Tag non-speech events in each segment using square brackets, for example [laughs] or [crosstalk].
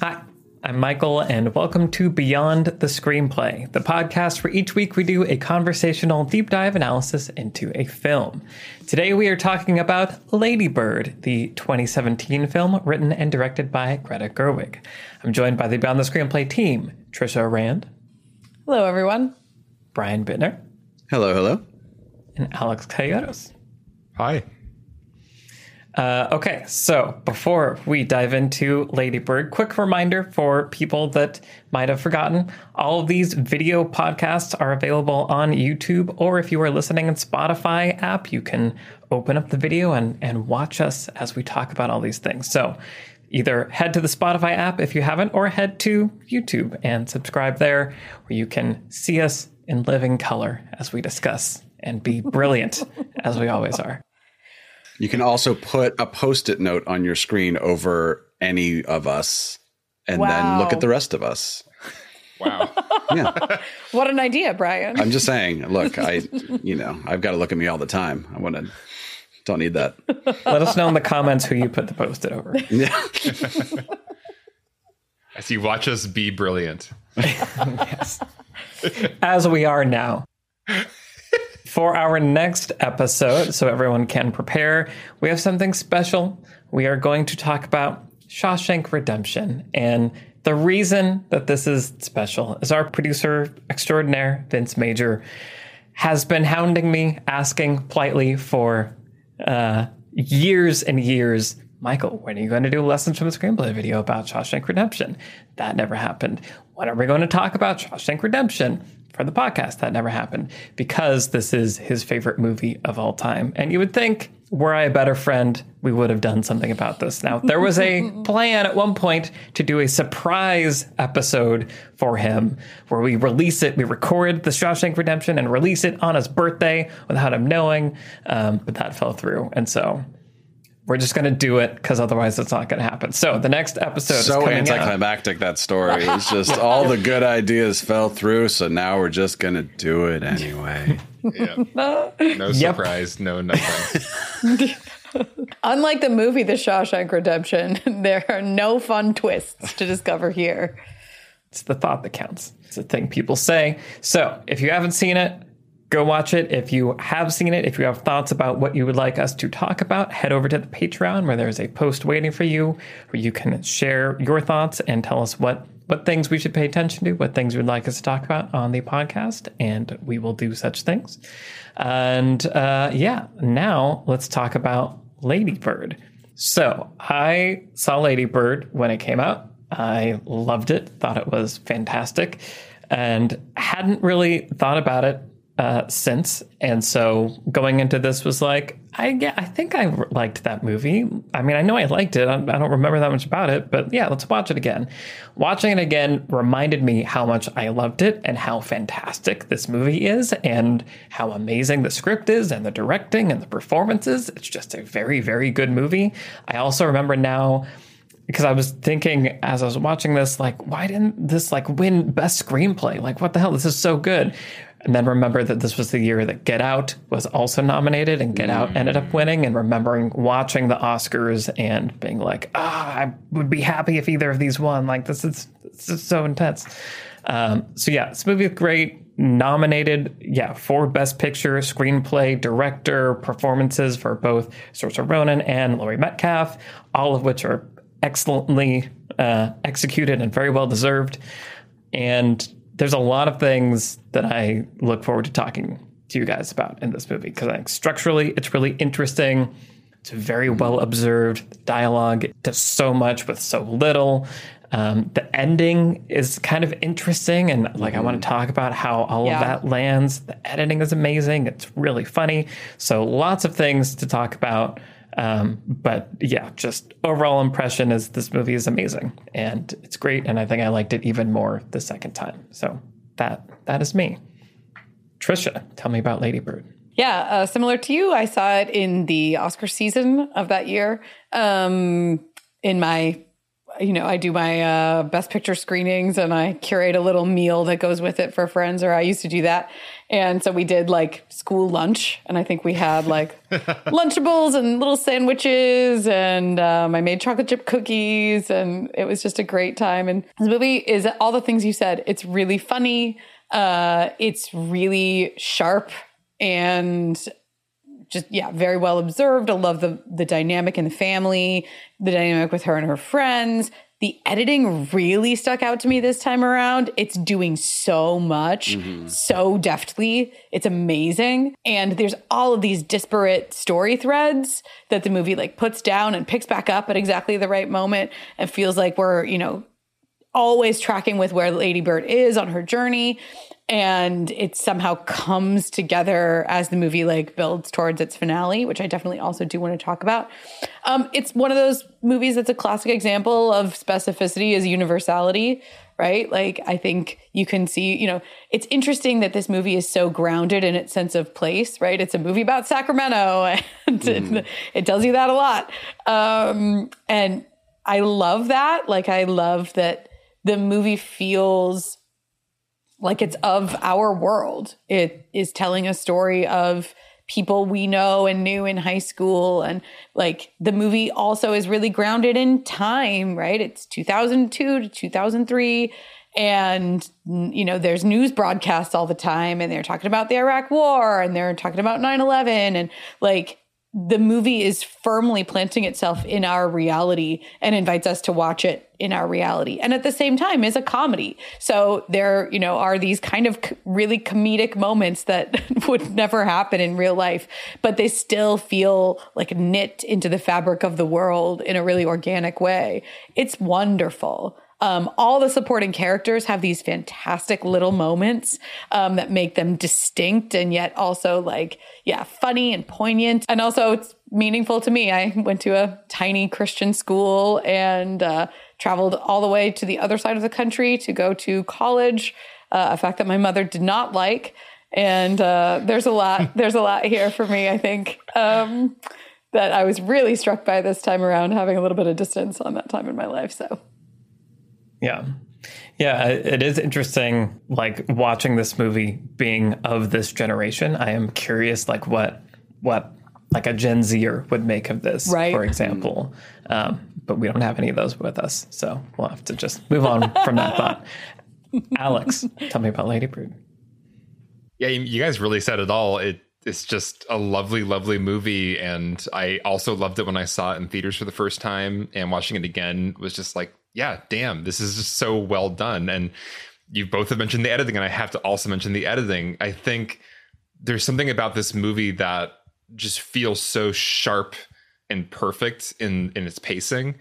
Hi, I'm Michael, and welcome to Beyond the Screenplay, the podcast where each week we do a conversational deep dive analysis into a film. Today we are talking about Lady Bird, the 2017 film written and directed by Greta Gerwig. I'm joined by the Beyond the Screenplay team Trisha Rand, Hello, everyone. Brian Bittner, Hello, hello. and Alex Coyotes. Hi. Uh, okay, so before we dive into Ladybird, quick reminder for people that might have forgotten all of these video podcasts are available on YouTube, or if you are listening in Spotify app, you can open up the video and, and watch us as we talk about all these things. So either head to the Spotify app if you haven't, or head to YouTube and subscribe there, where you can see us in living color as we discuss and be brilliant as we always are. You can also put a post it note on your screen over any of us and then look at the rest of us. Wow. [laughs] Yeah. [laughs] What an idea, Brian. I'm just saying, look, [laughs] I, you know, I've got to look at me all the time. I want to, don't need that. Let us know in the comments who you put the post it over. Yeah. As you watch us be brilliant. yes. As we are now. For our next episode, so everyone can prepare, we have something special. We are going to talk about Shawshank Redemption. And the reason that this is special is our producer extraordinaire, Vince Major, has been hounding me, asking politely for uh, years and years. Michael, when are you going to do a lessons from the screenplay video about Shawshank Redemption? That never happened. When are we going to talk about Shawshank Redemption for the podcast? That never happened because this is his favorite movie of all time. And you would think, were I a better friend, we would have done something about this. Now, there was a [laughs] plan at one point to do a surprise episode for him where we release it, we record the Shawshank Redemption and release it on his birthday without him knowing. Um, but that fell through. And so we're just going to do it because otherwise it's not going to happen. So the next episode is so coming out. anticlimactic, that story. [laughs] It's just all the good ideas fell through. So now we're just going to do it anyway. Yeah. [laughs] No surprise, no nothing. [laughs] Unlike the movie The Shawshank Redemption, there are no fun twists to discover here. It's the thought that counts. It's a thing people say. So if you haven't seen it, go watch it. If you have seen it, if you have thoughts about what you would like us to talk about, head over to the Patreon where there's a post waiting for you where you can share your thoughts and tell us what what things we should pay attention to, what things you would like us to talk about on the podcast, and we will do such things. And uh, yeah, now let's talk about Lady Bird. So I saw Lady Bird when it came out. I loved it, thought it was fantastic, and hadn't really thought about it uh, since. And so going into this was like, I yeah, I think I liked that movie. I mean, I know I liked it. I, I don't remember that much about it, but yeah, let's watch it again. Watching it again reminded me how much I loved it and how fantastic this movie is and how amazing the script is and the directing and the performances. It's just a very, very good movie. I also remember now because I was thinking as I was watching this, like, why didn't this like win best screenplay? Like, what the hell? This is so good. And then remember that this was the year that Get Out was also nominated and Get Out ended up winning. And remembering watching the Oscars and being like, ah, I would be happy if either of these won. Like, this is, this is so intense. Um, so yeah, this movie is great. Nominated, yeah, for Best Picture, Screenplay, Director, performances for both Saoirse Ronan and Laurie Metcalf, all of which are excellently uh, executed and very well deserved. And there's a lot of things that I look forward to talking to you guys about in this movie because I think structurally it's really interesting. It's very well observed. The dialogue does so much with so little. Um, the ending is kind of interesting, and like I want to talk about how all Yeah. of that lands. The editing is amazing; it's really funny. So lots of things to talk about. Um, but yeah, just overall impression is this movie is amazing and it's great, and I think I liked it even more the second time. So that that is me. Trisha, tell me about Lady Bird. Yeah, uh, similar to you, I saw it in the Oscar season of that year. Um, in my, you know, I do my uh, best picture screenings and I curate a little meal that goes with it for friends, or I used to do that. And so we did like school lunch, and I think we had like [laughs] Lunchables and little sandwiches, and um, I made chocolate chip cookies, and it was just a great time. And this movie is all the things you said. It's really funny. Uh, it's really sharp and just yeah, very well observed. I love the the dynamic in the family, the dynamic with her and her friends. The editing really stuck out to me this time around. It's doing so much, mm-hmm. so deftly. It's amazing. And there's all of these disparate story threads that the movie like puts down and picks back up at exactly the right moment and feels like we're, you know, always tracking with where Lady Bird is on her journey. And it somehow comes together as the movie like builds towards its finale, which I definitely also do want to talk about. Um, it's one of those movies that's a classic example of specificity as universality, right? Like I think you can see, you know, it's interesting that this movie is so grounded in its sense of place, right? It's a movie about Sacramento [laughs] and it, it tells you that a lot. Um, and I love that. Like I love that the movie feels like it's of our world. It is telling a story of people we know and knew in high school. And like the movie also is really grounded in time, right? It's 2002 to 2003. And, you know, there's news broadcasts all the time and they're talking about the Iraq war and they're talking about 9 11. And like the movie is firmly planting itself in our reality and invites us to watch it in our reality. And at the same time is a comedy. So there you know are these kind of really comedic moments that [laughs] would never happen in real life but they still feel like knit into the fabric of the world in a really organic way. It's wonderful um, all the supporting characters have these fantastic little moments um, that make them distinct and yet also like yeah funny and poignant. And also it's meaningful to me. I went to a tiny christian school and uh, traveled all the way to the other side of the country to go to college uh, a fact that my mother did not like. And uh, there's a lot [laughs] there's a lot here for me i think um, that i was really struck by this time around having a little bit of distance on that time in my life so Yeah. Yeah, it is interesting like watching this movie being of this generation. I am curious like what what like a Gen Zer would make of this, Right. for example. Um, but we don't have any of those with us, so we'll have to just move on from that thought. [laughs] Alex, tell me about Lady Bird. Yeah, you, you guys really said it all. It it's just a lovely, lovely movie, and I also loved it when I saw it in theaters for the first time. And watching it again was just like, yeah, damn, this is just so well done. And you both have mentioned the editing, and I have to also mention the editing. I think there's something about this movie that just feels so sharp and perfect in in its pacing.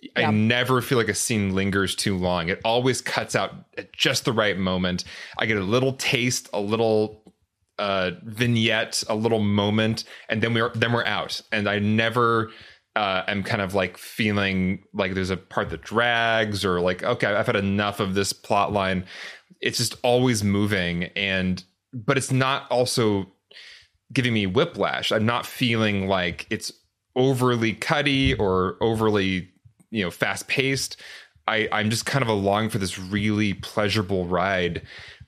Yeah. I never feel like a scene lingers too long. It always cuts out at just the right moment. I get a little taste, a little uh, vignette, a little moment, and then we're then we're out. And I never uh, am kind of like feeling like there's a part that drags or like okay, I've had enough of this plot line. It's just always moving, and but it's not also giving me whiplash. I'm not feeling like it's overly cutty or overly you know fast paced. I, I'm just kind of along for this really pleasurable ride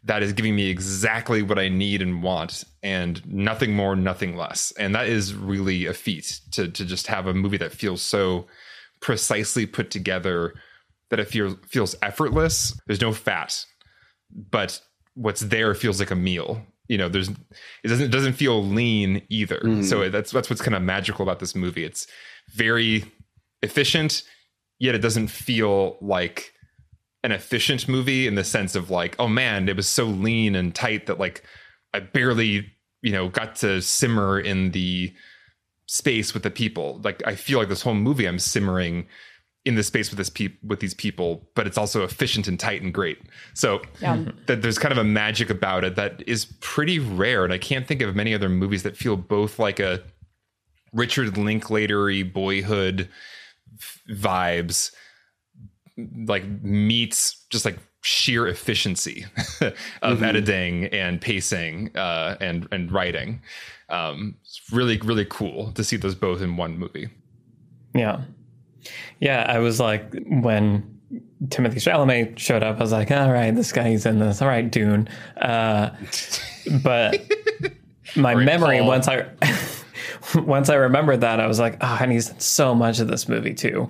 that is giving me exactly what I need and want, and nothing more, nothing less. And that is really a feat to to just have a movie that feels so precisely put together that it feels feels effortless. There's no fat, but what's there feels like a meal. You know, there's it doesn't it doesn't feel lean either. Mm. So that's that's what's kind of magical about this movie. It's very efficient, yet it doesn't feel like an efficient movie in the sense of like, oh man, it was so lean and tight that like I barely, you know, got to simmer in the space with the people. Like I feel like this whole movie I'm simmering in the space with this pe- with these people, but it's also efficient and tight and great. So Yeah. Mm-hmm. that there's kind of a magic about it that is pretty rare, and I can't think of many other movies that feel both like a Richard Linklatery boyhood f- vibes, like meets just like sheer efficiency [laughs] of editing and pacing uh, and and writing. Um, it's really really cool to see those both in one movie. Yeah. Yeah, I was like when Timothée Chalamet showed up, I was like, all right, this guy's in this. All right, Dune. Uh, [laughs] but my memory once I [laughs] once I remembered that, I was like, oh, and he's in so much of this movie too.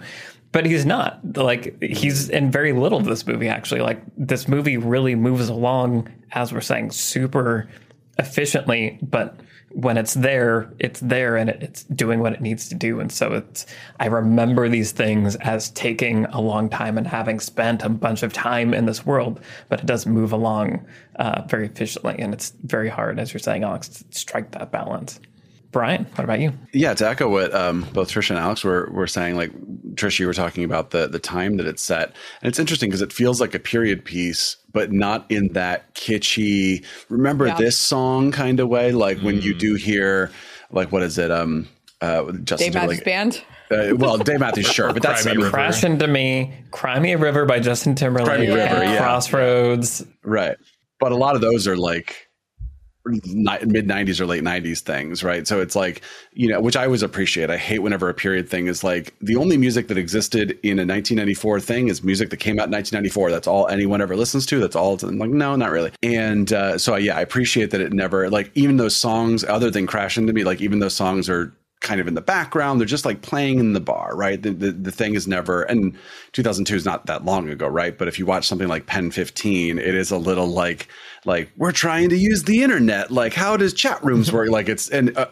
But he's not. Like he's in very little of this movie actually. Like this movie really moves along, as we're saying, super efficiently, but when it's there, it's there and it, it's doing what it needs to do. And so it's, I remember these things as taking a long time and having spent a bunch of time in this world, but it does move along uh, very efficiently. And it's very hard, as you're saying, Alex, to strike that balance. Brian, what about you? Yeah, to echo what um, both Trisha and Alex were were saying, like Trisha, you were talking about the the time that it's set, and it's interesting because it feels like a period piece, but not in that kitschy. Remember Yeah. this song kind of way. Like when you do hear, like what is it? Um, uh, Justin Dave Matthews Timberlake. Band. Uh, well, Dave Matthews, sure, but that's Cry I Me mean, River. Crash into Me, Cry Me a River by Justin Timberlake, Cry Me a River, yeah. Crossroads. Right. But a lot of those are like mid 90s or late 90s things, right? So it's like, you know, which I always appreciate. I hate whenever a period thing is like the only music that existed in a 1994 thing is music that came out in 1994. That's all anyone ever listens to. That's all. I'm like, no, not really. And uh, so, yeah, I appreciate that it never, like, even those songs, other than Crash Into Me, like, even those songs are kind of in the background. They're just like playing in the bar, right? The, the, the thing is never, and 2002 is not that long ago, right? But if you watch something like PEN15, it is a little like, like we're trying to use the internet. Like, how does chat rooms work? like it's, and, uh,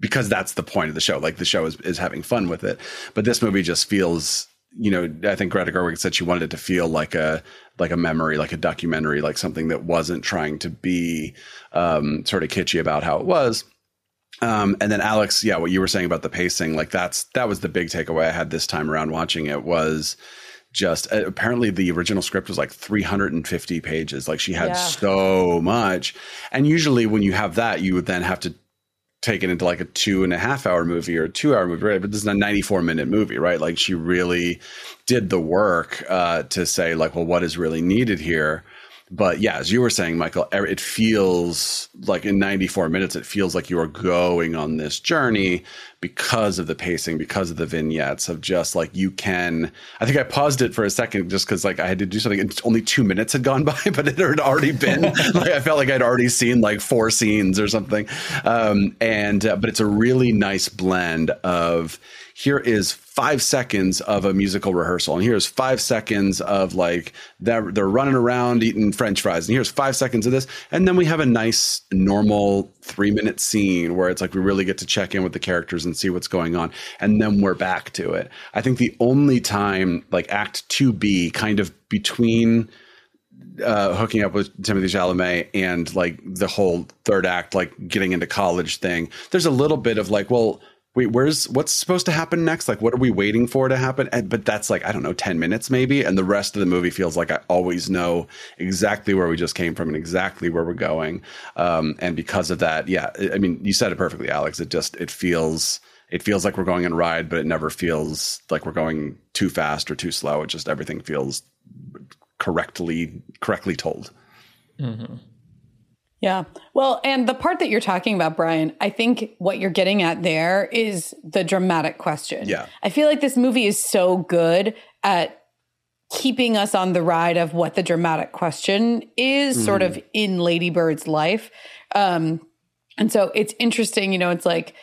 because that's the point of the show. Like the show is, is having fun with it. But this movie just feels, you know, I think Greta Gerwig said she wanted it to feel like a, like a memory, like a documentary, like something that wasn't trying to be um, sort of kitschy about how it was. Um, and then Alex, yeah, what you were saying about the pacing, like that's that was the big takeaway I had this time around watching it was just uh, apparently the original script was like 350 pages. Like she had Yeah. so much, and usually when you have that, you would then have to take it into like a two and a half hour movie or a two hour movie, right? But this is a 94 minute movie, right? Like she really did the work uh, to say like, well, what is really needed here? But yeah, as you were saying, Michael, er- it feels like in 94 minutes, it feels like you are going on this journey because of the pacing, because of the vignettes of just like you can. I think I paused it for a second just because like I had to do something. And only two minutes had gone [laughs] by, but it had already been [laughs] like I felt like I'd already seen like four scenes or something. Um, and uh, but it's a really nice blend of here is five seconds of a musical rehearsal, and here's five seconds of like they're they're running around eating French fries, and here's five seconds of this, and then we have a nice normal three minute scene where it's like we really get to check in with the characters and see what's going on, and then we're back to it. I think the only time like Act Two B kind of between uh, hooking up with Timothée Chalamet and like the whole third act, like getting into college thing. There's a little bit of like, well, wait, where's what's supposed to happen next? Like, what are we waiting for to happen? And, but that's like, I don't know, 10 minutes maybe. And the rest of the movie feels like I always know exactly where we just came from and exactly where we're going. Um, and because of that, yeah, I mean, you said it perfectly, Alex. It just, it feels, it feels like we're going on a ride, but it never feels like we're going too fast or too slow. It just, everything feels correctly, correctly told. Yeah. Well, and the part that you're talking about, Brian, I think what you're getting at there is the dramatic question. Yeah. I feel like this movie is so good at keeping us on the ride of what the dramatic question is sort of in Lady Bird's life. Um, and so it's interesting, you know, it's like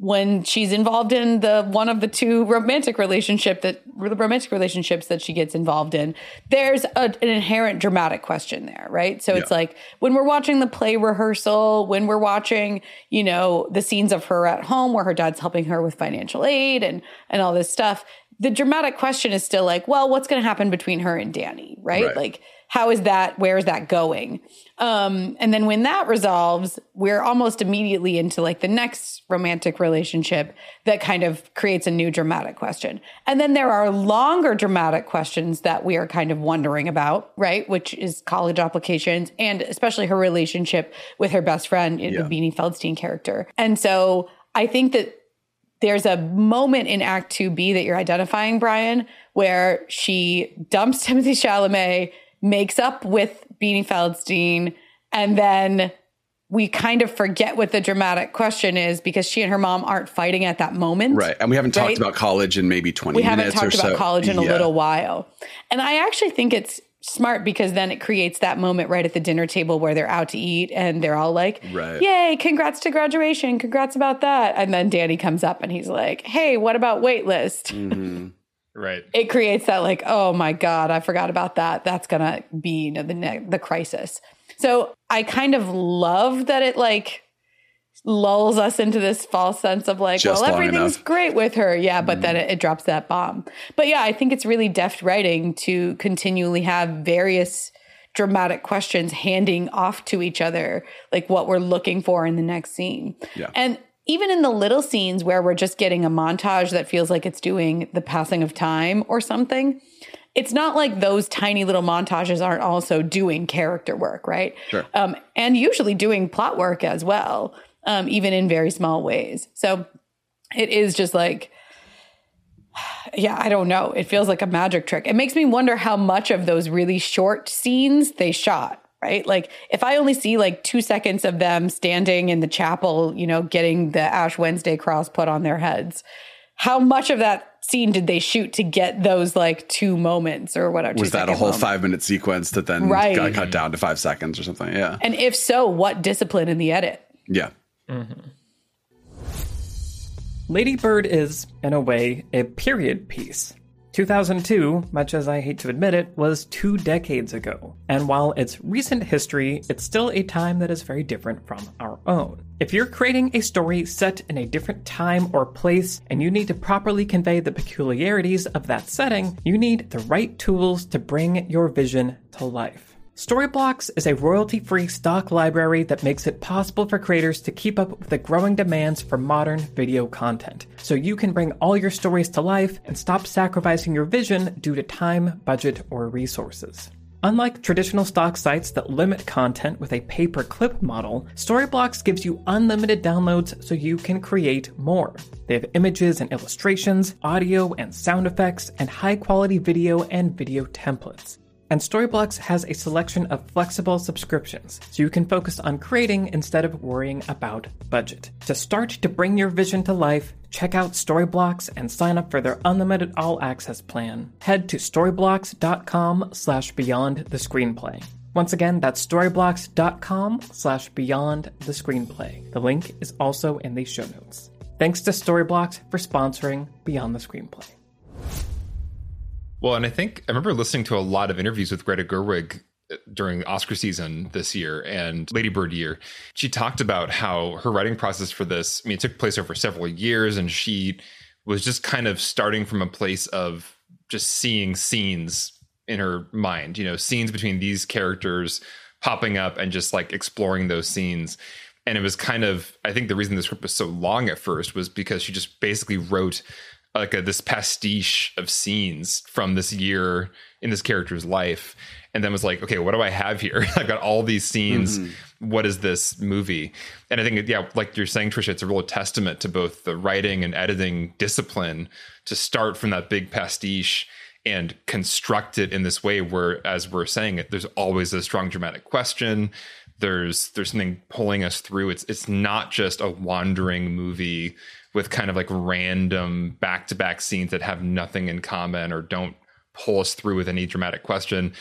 when she's involved in the one of the two romantic relationship that the romantic relationships that she gets involved in, there's a, an inherent dramatic question there, right? So it's like when we're watching the play rehearsal, when we're watching, you know, the scenes of her at home where her dad's helping her with financial aid and and all this stuff, the dramatic question is still like, well, what's going to happen between her and Danny, right? Right. Like, how is that? Where is that going? Um, and then when that resolves, we're almost immediately into like the next romantic relationship that kind of creates a new dramatic question. And then there are longer dramatic questions that we are kind of wondering about, right? Which is college applications and especially her relationship with her best friend, Yeah. the Beanie Feldstein character. And so I think that there's a moment in Act 2B that you're identifying, Brian, where she dumps [laughs] Timothée Chalamet, makes up with Beanie Feldstein, and then we kind of forget what the dramatic question is because she and her mom aren't fighting at that moment. Right. And we haven't talked about college in maybe 20 We haven't minutes or talked about so. college in a little while. And I actually think it's smart because then it creates that moment right at the dinner table where they're out to eat and they're all like, Right. Yay, congrats to graduation. Congrats about that. And then Danny comes up and he's like, Hey, what about waitlist? Mm-hmm. Right. It creates that like, oh my God, I forgot about that. That's gonna be you know, the ne- the crisis. So I kind of love that it like lulls us into this false sense of like, Just well, everything's enough. great with her. Yeah, but then it, it drops that bomb. But yeah, I think it's really deft writing to continually have various dramatic questions handing off to each other, like what we're looking for in the next scene. Yeah. And even in the little scenes where we're just getting a montage that feels like it's doing the passing of time or something, it's not like those tiny little montages aren't also doing character work, right? Sure. Um, and usually doing plot work as well, um, even in very small ways. So it is just like, [sighs] yeah, I don't know. It feels like a magic trick. It makes me wonder how much of those really short scenes they shot, right? Like if I only see like two seconds of them standing in the chapel, you know, getting the Ash Wednesday cross put on their heads, how much of that scene did they shoot to get those like two moments or whatever? Was that a whole moment? five minute sequence that then Right. got cut down to five seconds or something? Yeah. And if so, what discipline in the edit? Yeah. Mm-hmm. Lady Bird is, in a way, a period piece. 2002, much as I hate to admit it, was two decades ago. And while it's recent history, it's still a time that is very different from our own. If you're creating a story set in a different time or place, and you need to properly convey the peculiarities of that setting, you need the right tools to bring your vision to life. Storyblocks is a royalty free stock library that makes it possible for creators to keep up with the growing demands for modern video content, so you can bring all your stories to life and stop sacrificing your vision due to time, budget, or resources. Unlike traditional stock sites that limit content with a pay per clip model, Storyblocks gives you unlimited downloads so you can create more. They have images and illustrations, audio and sound effects, and high quality video and video templates. And Storyblocks has a selection of flexible subscriptions, so you can focus on creating instead of worrying about budget. To start to bring your vision to life, check out Storyblocks and sign up for their unlimited all access plan. Head to storyblocks.com slash beyond the screenplay. Once again, that's storyblocks.com slash beyond the screenplay. The link is also in the show notes. Thanks to Storyblocks for sponsoring Beyond the Screenplay. Well, and I think I remember listening to a lot of interviews with Greta Gerwig uh, during Oscar season this year and Lady Bird year. She talked about how her writing process for this, I mean, it took place over several years and she was just kind of starting from a place of just seeing scenes in her mind, you know, scenes between these characters popping up and just like exploring those scenes. And it was kind of, I think the reason the script was so long at first was because she just basically wrote like a, this pastiche of scenes from this year in this character's life and then was like okay what do i have here? [laughs] I've got all these scenes. Mm-hmm. What is this movie? And i think yeah like you're saying trisha it's a real testament to both the writing and editing discipline to start from that big pastiche and construct it in this way where as we're saying it there's always a strong dramatic question. There's there's something pulling us through. It's it's not just a wandering movie with kind of like random back-to-back scenes that have nothing in common or don't pull us through with any dramatic question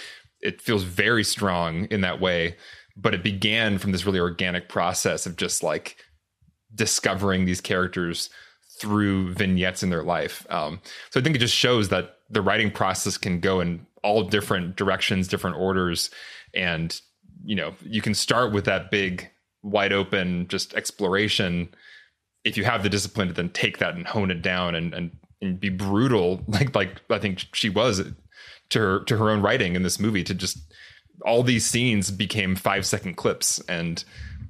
it feels very strong in that way. But it began from this really organic process of just like discovering these characters through vignettes in their life. Um, so i think it just shows that the writing process can go in all different directions different orders. And you know you can start with that big wide open just exploration if you have the discipline to then take that and hone it down and, and and be brutal [laughs] like like I think she was to her to her own writing in this movie to just all these scenes became five second clips and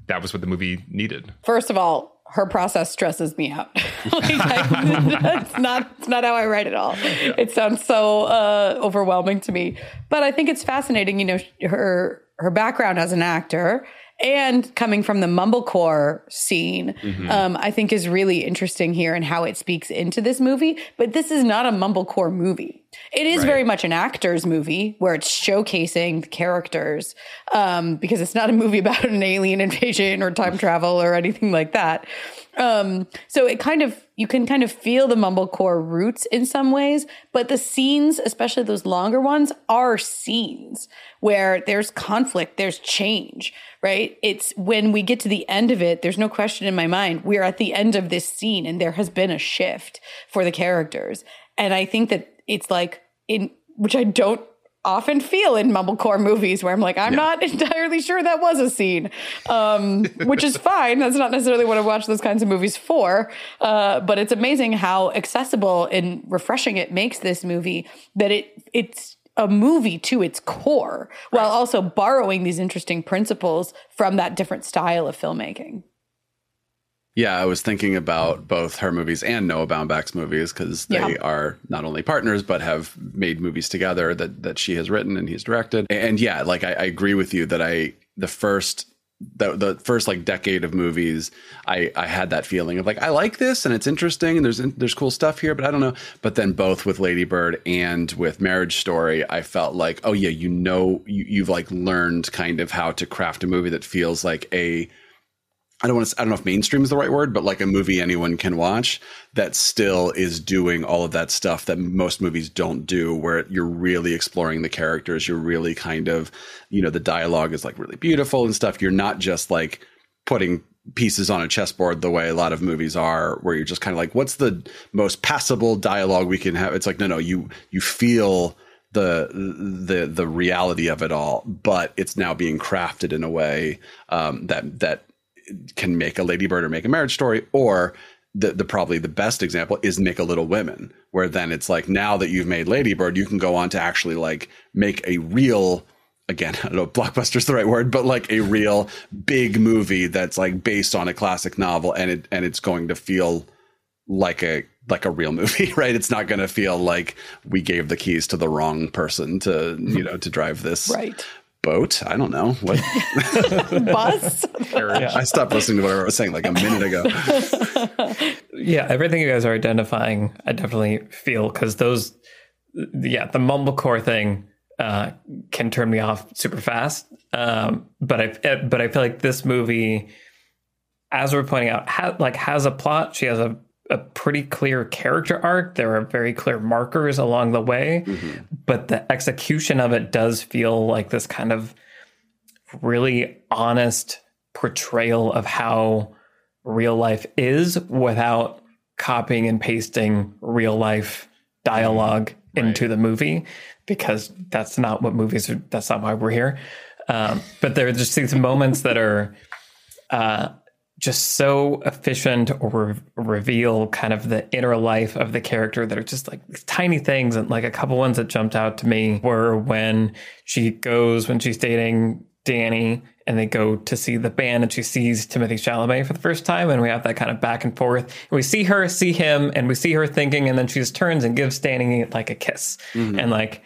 that was what the movie needed. First of all, her process stresses me out. [laughs] like, I, [laughs] that's not it's not how I write at all. It sounds so uh, overwhelming to me. But I think it's fascinating. You know, her her background as an actor and coming from the mumblecore scene, mm-hmm. um, I think is really interesting here and how it speaks into this movie. But this is not a mumblecore movie. It is right. very much an actor's movie where it's showcasing the characters um, because it's not a movie [laughs] about an alien invasion or time travel or anything like that. Um, so it kind of you can kind of feel the mumblecore roots in some ways, but the scenes, especially those longer ones, are scenes where there's conflict, there's change, right? It's when we get to the end of it, there's no question in my mind, we're at the end of this scene and there has been a shift for the characters. And I think that it's like in which I don't often feel in mumblecore movies where I'm like, I'm yeah. not [laughs] entirely sure that was a scene, um, which is fine. That's not necessarily what I watch those kinds of movies for. Uh, but it's amazing how accessible and refreshing it makes this movie that it it's a movie to its core while also borrowing these interesting principles from that different style of filmmaking. Yeah, I was thinking about both her movies and Noah Baumbach's movies because they yeah. are not only partners but have made movies together that that she has written and he's directed. And yeah, like I, I agree with you that I the first the the first like decade of movies, I I had that feeling of like I like this and it's interesting and there's there's cool stuff here, but I don't know. But then both with Lady Bird and with Marriage Story, I felt like oh yeah, you know you, you've like learned kind of how to craft a movie that feels like a I don't want to, I don't know if mainstream is the right word, but like a movie anyone can watch that still is doing all of that stuff that most movies don't do, where you're really exploring the characters. You're really kind of, you know, the dialogue is like really beautiful and stuff. You're not just like putting pieces on a chessboard the way a lot of movies are, where you're just kind of like, what's the most passable dialogue we can have? It's like, no, no, you, you feel, the the the reality of it all, but it's now being crafted in a way um, that that can make a Lady Bird or make a Marriage Story, or the, the probably the best example is make a Little Women, where then it's like now that you've made Lady Bird, you can go on to actually like make a real again, [laughs] I don't know blockbuster's the right word, but like a real big movie that's like based on a classic novel and it and it's going to feel like a like a real movie, [laughs] right? It's not going to feel like we gave the keys to the wrong person to, you know, to drive this right boat. I don't know what [laughs] bus. yeah, I stopped listening to whatever I was saying like a minute ago. [laughs] yeah, everything you guys are identifying, I definitely feel because those, yeah, the mumblecore thing uh, can turn me off super fast. Um, but I, but I feel like this movie, as we're pointing out, ha- like has a plot. She has a a pretty clear character arc. There are very clear markers along the way, mm-hmm. but the execution of it does feel like this kind of really honest portrayal of how real life is without copying and pasting real life dialogue right. into the movie because that's not what movies are that's not why we're here um, but there are just these moments that are uh, just so efficient or re- reveal kind of the inner life of the character that are just like tiny things and like a couple ones that jumped out to me were when she goes when she's dating Danny and they go to see the band and she sees Timothée Chalamet for the first time and we have that kind of back and forth and we see her see him and we see her thinking and then she just turns and gives Danny like a kiss mm-hmm. and like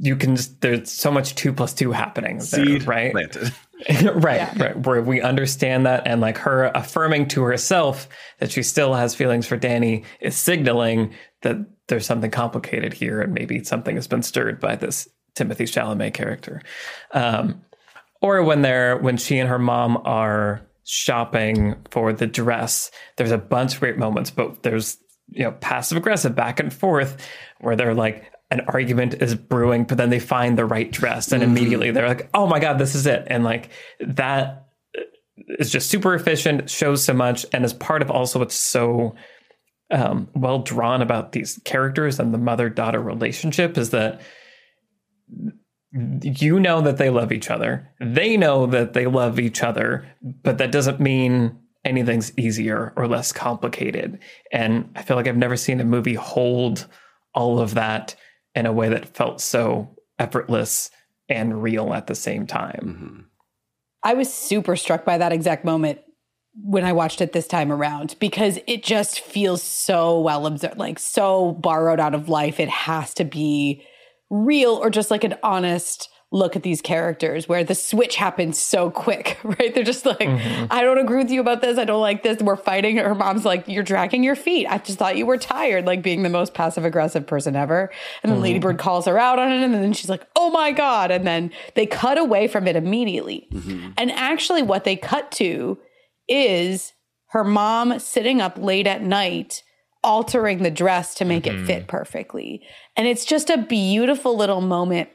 you can just there's so much two plus two happening there, right planted. [laughs] [laughs] right, yeah. right. Where we understand that and like her affirming to herself that she still has feelings for Danny is signaling that there's something complicated here and maybe something has been stirred by this Timothée Chalamet character. Um, or when they're when she and her mom are shopping for the dress, there's a bunch of great moments, but there's you know passive aggressive back and forth where they're like an argument is brewing, but then they find the right dress and mm-hmm. immediately they're like, oh my God, this is it. And like that is just super efficient, shows so much, and is part of also what's so um, well drawn about these characters and the mother daughter relationship is that you know that they love each other. They know that they love each other, but that doesn't mean anything's easier or less complicated. And I feel like I've never seen a movie hold all of that in a way that felt so effortless and real at the same time. Mm-hmm. I was super struck by that exact moment when I watched it this time around because it just feels so well observed, like so borrowed out of life. It has to be real or just like an honest look at these characters where the switch happens so quick, [laughs] right? They're just like, mm-hmm. I don't agree with you about this. I don't like this. We're fighting. Her mom's like, You're dragging your feet. I just thought you were tired, like being the most passive aggressive person ever. And then mm-hmm. Ladybird calls her out on it. And then she's like, Oh my God. And then they cut away from it immediately. Mm-hmm. And actually, what they cut to is her mom sitting up late at night altering the dress to make mm-hmm. it fit perfectly. And it's just a beautiful little moment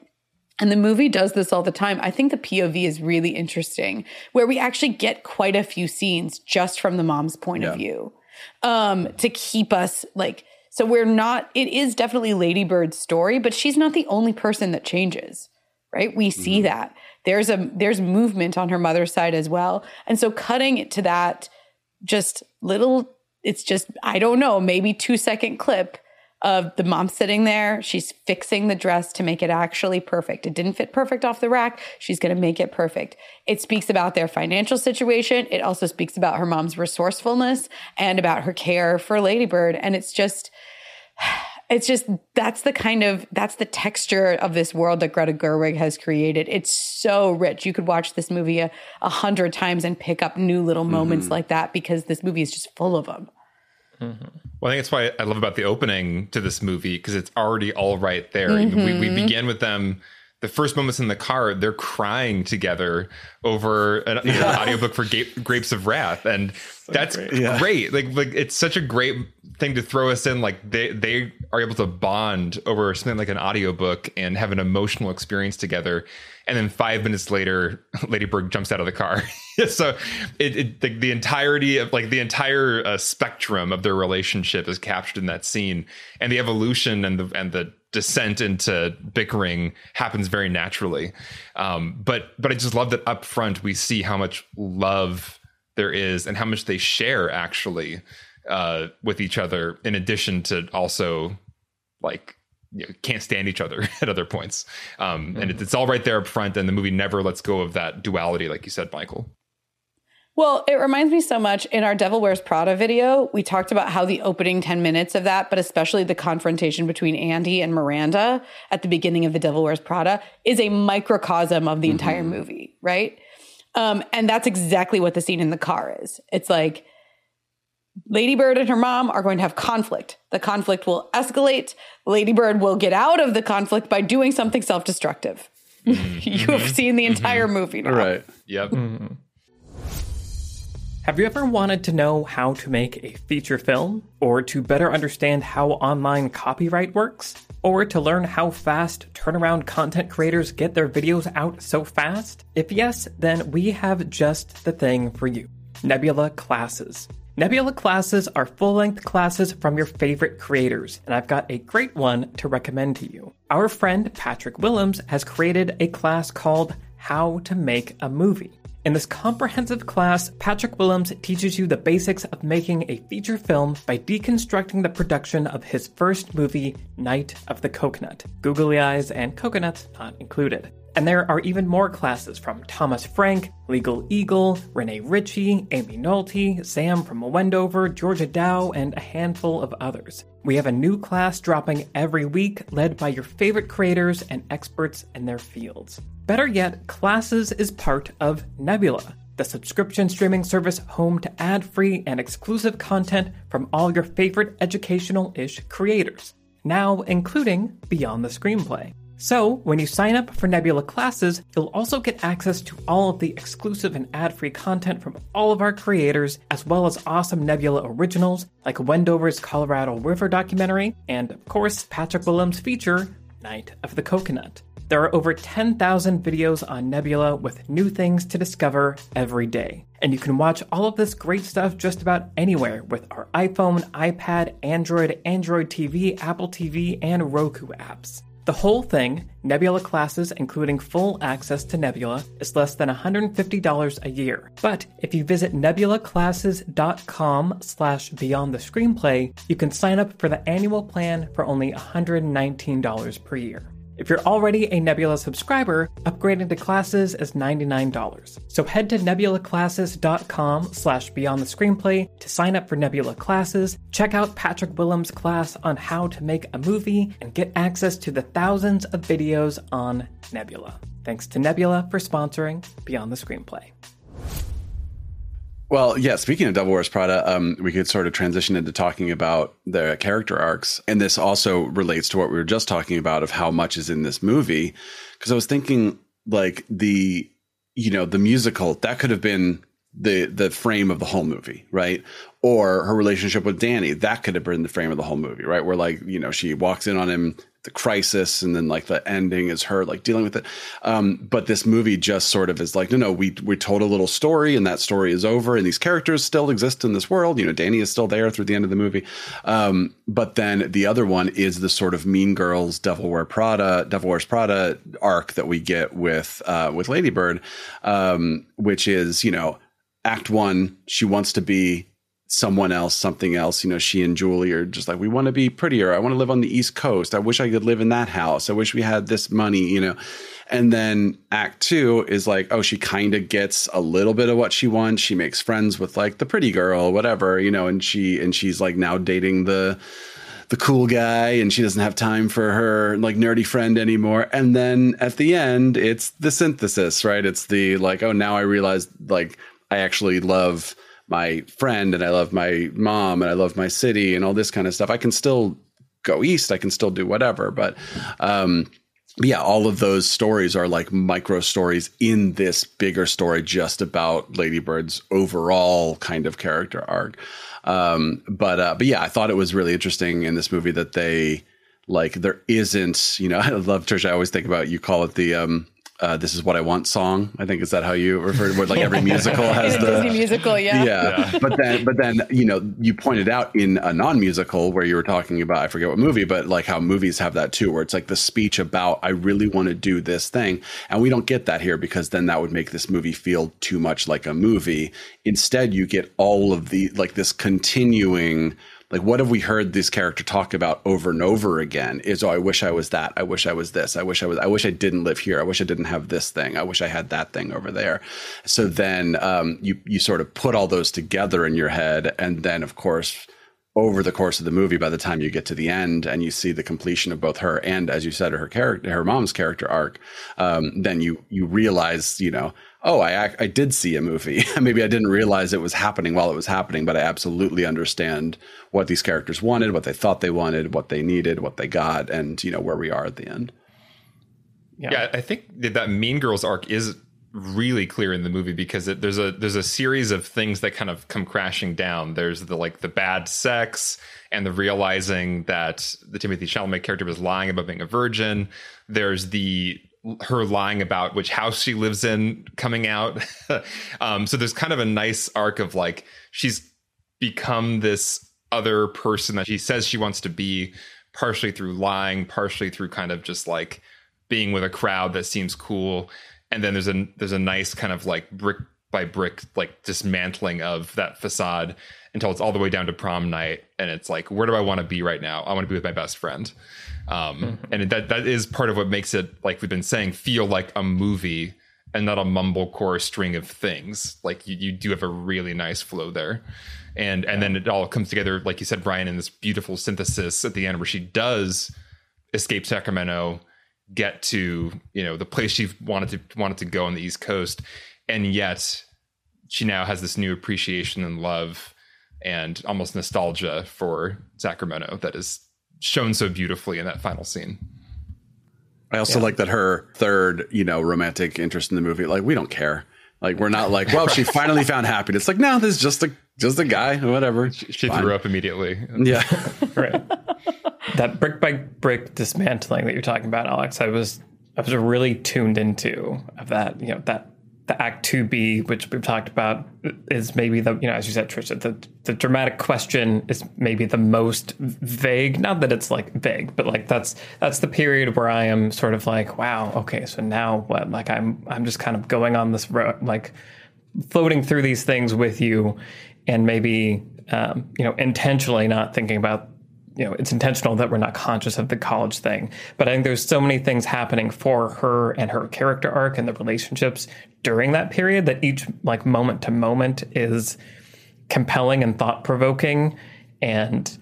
and the movie does this all the time. I think the POV is really interesting, where we actually get quite a few scenes just from the mom's point yeah. of view um, to keep us like. So we're not. It is definitely Ladybird's story, but she's not the only person that changes, right? We see mm-hmm. that there's a there's movement on her mother's side as well, and so cutting it to that just little. It's just I don't know, maybe two second clip of the mom sitting there. She's fixing the dress to make it actually perfect. It didn't fit perfect off the rack. She's going to make it perfect. It speaks about their financial situation. It also speaks about her mom's resourcefulness and about her care for Ladybird. And it's just, [sighs] it's just, that's the kind of, that's the texture of this world that Greta Gerwig has created. It's so rich. You could watch this movie a, a hundred times and pick up new little moments mm-hmm. like that because this movie is just full of them. Mm-hmm. Well, I think that's why I love about the opening to this movie because it's already all right there. Mm-hmm. We, we begin with them. The first moments in the car, they're crying together over an, you know, an audiobook for Ga- Grapes of Wrath, and so that's great. Yeah. great. Like, like it's such a great thing to throw us in. Like they they are able to bond over something like an audiobook and have an emotional experience together and then five minutes later, [laughs] Ladybird jumps out of the car. [laughs] so it, it the, the, entirety of like the entire uh, spectrum of their relationship is captured in that scene, and the evolution and the and the descent into bickering happens very naturally. Um, but but I just love that up front we see how much love there is and how much they share actually uh, with each other, in addition to also like you know, can't stand each other [laughs] at other points. Um, mm-hmm. And it, it's all right there up front, and the movie never lets go of that duality, like you said, Michael. Well, it reminds me so much in our Devil Wears Prada video, we talked about how the opening 10 minutes of that, but especially the confrontation between Andy and Miranda at the beginning of the Devil Wears Prada is a microcosm of the mm-hmm. entire movie, right? Um, and that's exactly what the scene in the car is. It's like Ladybird and her mom are going to have conflict. The conflict will escalate. Ladybird will get out of the conflict by doing something self destructive. Mm-hmm. [laughs] you have seen the entire mm-hmm. movie now. Right. Yep. Mm-hmm. Have you ever wanted to know how to make a feature film? Or to better understand how online copyright works? Or to learn how fast turnaround content creators get their videos out so fast? If yes, then we have just the thing for you Nebula Classes. Nebula classes are full length classes from your favorite creators, and I've got a great one to recommend to you. Our friend Patrick Willems has created a class called How to Make a Movie. In this comprehensive class, Patrick Willems teaches you the basics of making a feature film by deconstructing the production of his first movie, Night of the Coconut. Googly eyes and coconuts not included. And there are even more classes from Thomas Frank, Legal Eagle, Rene Ritchie, Amy Nolte, Sam from Wendover, Georgia Dow, and a handful of others. We have a new class dropping every week, led by your favorite creators and experts in their fields. Better yet, Classes is part of Nebula, the subscription streaming service home to ad free and exclusive content from all your favorite educational ish creators, now including Beyond the Screenplay. So, when you sign up for Nebula classes, you'll also get access to all of the exclusive and ad free content from all of our creators, as well as awesome Nebula originals like Wendover's Colorado River documentary, and of course, Patrick Willems' feature, Night of the Coconut. There are over 10,000 videos on Nebula with new things to discover every day. And you can watch all of this great stuff just about anywhere with our iPhone, iPad, Android, Android TV, Apple TV, and Roku apps. The whole thing, Nebula classes including full access to Nebula, is less than $150 a year. But if you visit nebulaclasses.com slash beyond the screenplay, you can sign up for the annual plan for only $119 per year. If you're already a Nebula subscriber, upgrading to classes is $99. So head to nebulaclasses.com slash beyond the screenplay to sign up for Nebula classes, check out Patrick Willems' class on how to make a movie, and get access to the thousands of videos on Nebula. Thanks to Nebula for sponsoring Beyond the Screenplay. Well, yeah. Speaking of Devil Wears Prada, um, we could sort of transition into talking about the character arcs, and this also relates to what we were just talking about of how much is in this movie. Because I was thinking, like the, you know, the musical that could have been the the frame of the whole movie, right? Or her relationship with Danny that could have been the frame of the whole movie, right? Where like you know she walks in on him the crisis and then like the ending is her like dealing with it um, but this movie just sort of is like no no we we told a little story and that story is over and these characters still exist in this world you know danny is still there through the end of the movie um, but then the other one is the sort of mean girls devil wear prada devil wears prada arc that we get with uh, with ladybird um, which is you know act one she wants to be someone else, something else. You know, she and Julie are just like, we want to be prettier. I want to live on the East Coast. I wish I could live in that house. I wish we had this money, you know. And then act two is like, oh, she kind of gets a little bit of what she wants. She makes friends with like the pretty girl, whatever, you know, and she and she's like now dating the the cool guy and she doesn't have time for her like nerdy friend anymore. And then at the end, it's the synthesis, right? It's the like, oh, now I realize like I actually love my friend and I love my mom and I love my city and all this kind of stuff. I can still go east. I can still do whatever. But, um, yeah, all of those stories are like micro stories in this bigger story just about Lady Bird's overall kind of character arc. Um, but, uh, but yeah, I thought it was really interesting in this movie that they, like, there isn't, you know, [laughs] I love Trisha. I always think about, you call it the, um, uh, "This Is What I Want" song. I think is that how you refer to it? Like every [laughs] musical has In the Disney musical, yeah. yeah. But then, but then, you know, you pointed out in a non-musical where you were talking about, I forget what movie, but like how movies have that too, where it's like the speech about, I really want to do this thing. And we don't get that here because then that would make this movie feel too much like a movie. Instead, you get all of the, like this continuing, like what have we heard this character talk about over and over again? Is oh i wish i was that. I wish i was this. I wish i was i wish i didn't live here. I wish i didn't have this thing. I wish i had that thing over there. So then um, you you sort of put all those together in your head and then of course over the course of the movie by the time you get to the end and you see the completion of both her and as you said her character her mom's character arc um, then you you realize you know oh, I I did see a movie. [laughs] Maybe I didn't realize it was happening while it was happening, but I absolutely understand what these characters wanted, what they thought they wanted, what they needed, what they got, and you know where we are at the end. Yeah, yeah I think that, that Mean Girls arc is really clear in the movie because it, there's a there's a series of things that kind of come crashing down. There's the like the bad sex and the realizing that the Timothée Chalamet character was lying about being a virgin. There's the her lying about which house she lives in coming out. [laughs] um, so there's kind of a nice arc of like she's become this other person that she says she wants to be, partially through lying, partially through kind of just like being with a crowd that seems cool. And then there's a there's a nice kind of like brick by brick like dismantling of that facade until it's all the way down to prom night and it's like where do i want to be right now? I want to be with my best friend. Um, mm-hmm. and that that is part of what makes it like we've been saying feel like a movie and not a mumblecore string of things. Like you, you do have a really nice flow there. And and then it all comes together like you said brian in this beautiful synthesis at the end where she does escape sacramento get to you know the place she wanted to wanted to go on the east coast and yet she now has this new appreciation and love and almost nostalgia for sacramento that is shown so beautifully in that final scene. I also yeah. like that her third, you know, romantic interest in the movie. Like, we don't care. Like, we're not like, well, right. she [laughs] finally found happiness. Like, no, this is just a just a guy, whatever. She, she threw up immediately. Yeah, [laughs] right. That brick by brick dismantling that you're talking about, Alex. I was I was really tuned into of that. You know that the Act Two B, which we've talked about, is maybe the you know as you said, Trisha, the the dramatic question is maybe the most vague. Not that it's like vague, but like that's that's the period where I am sort of like, wow, okay, so now what? Like I'm I'm just kind of going on this road, like floating through these things with you, and maybe um, you know intentionally not thinking about you know it's intentional that we're not conscious of the college thing. But i think there's so many things happening for her and her character arc and the relationships during that period that each like moment to moment is compelling and thought provoking and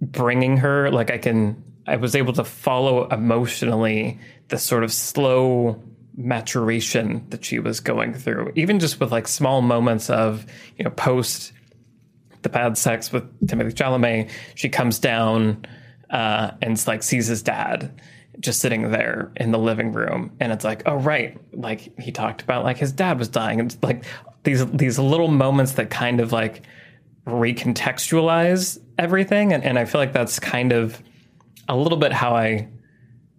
bringing her like i can i was able to follow emotionally the sort of slow maturation that she was going through even just with like small moments of you know post the bad sex with Timothée Chalamet, she comes down uh, and like sees his dad just sitting there in the living room, and it's like, oh right, like he talked about like his dad was dying, and like these these little moments that kind of like recontextualize everything, and, and I feel like that's kind of a little bit how I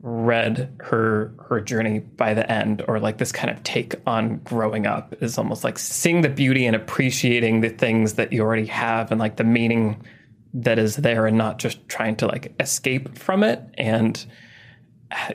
read her her journey by the end or like this kind of take on growing up is almost like seeing the beauty and appreciating the things that you already have and like the meaning that is there and not just trying to like escape from it. And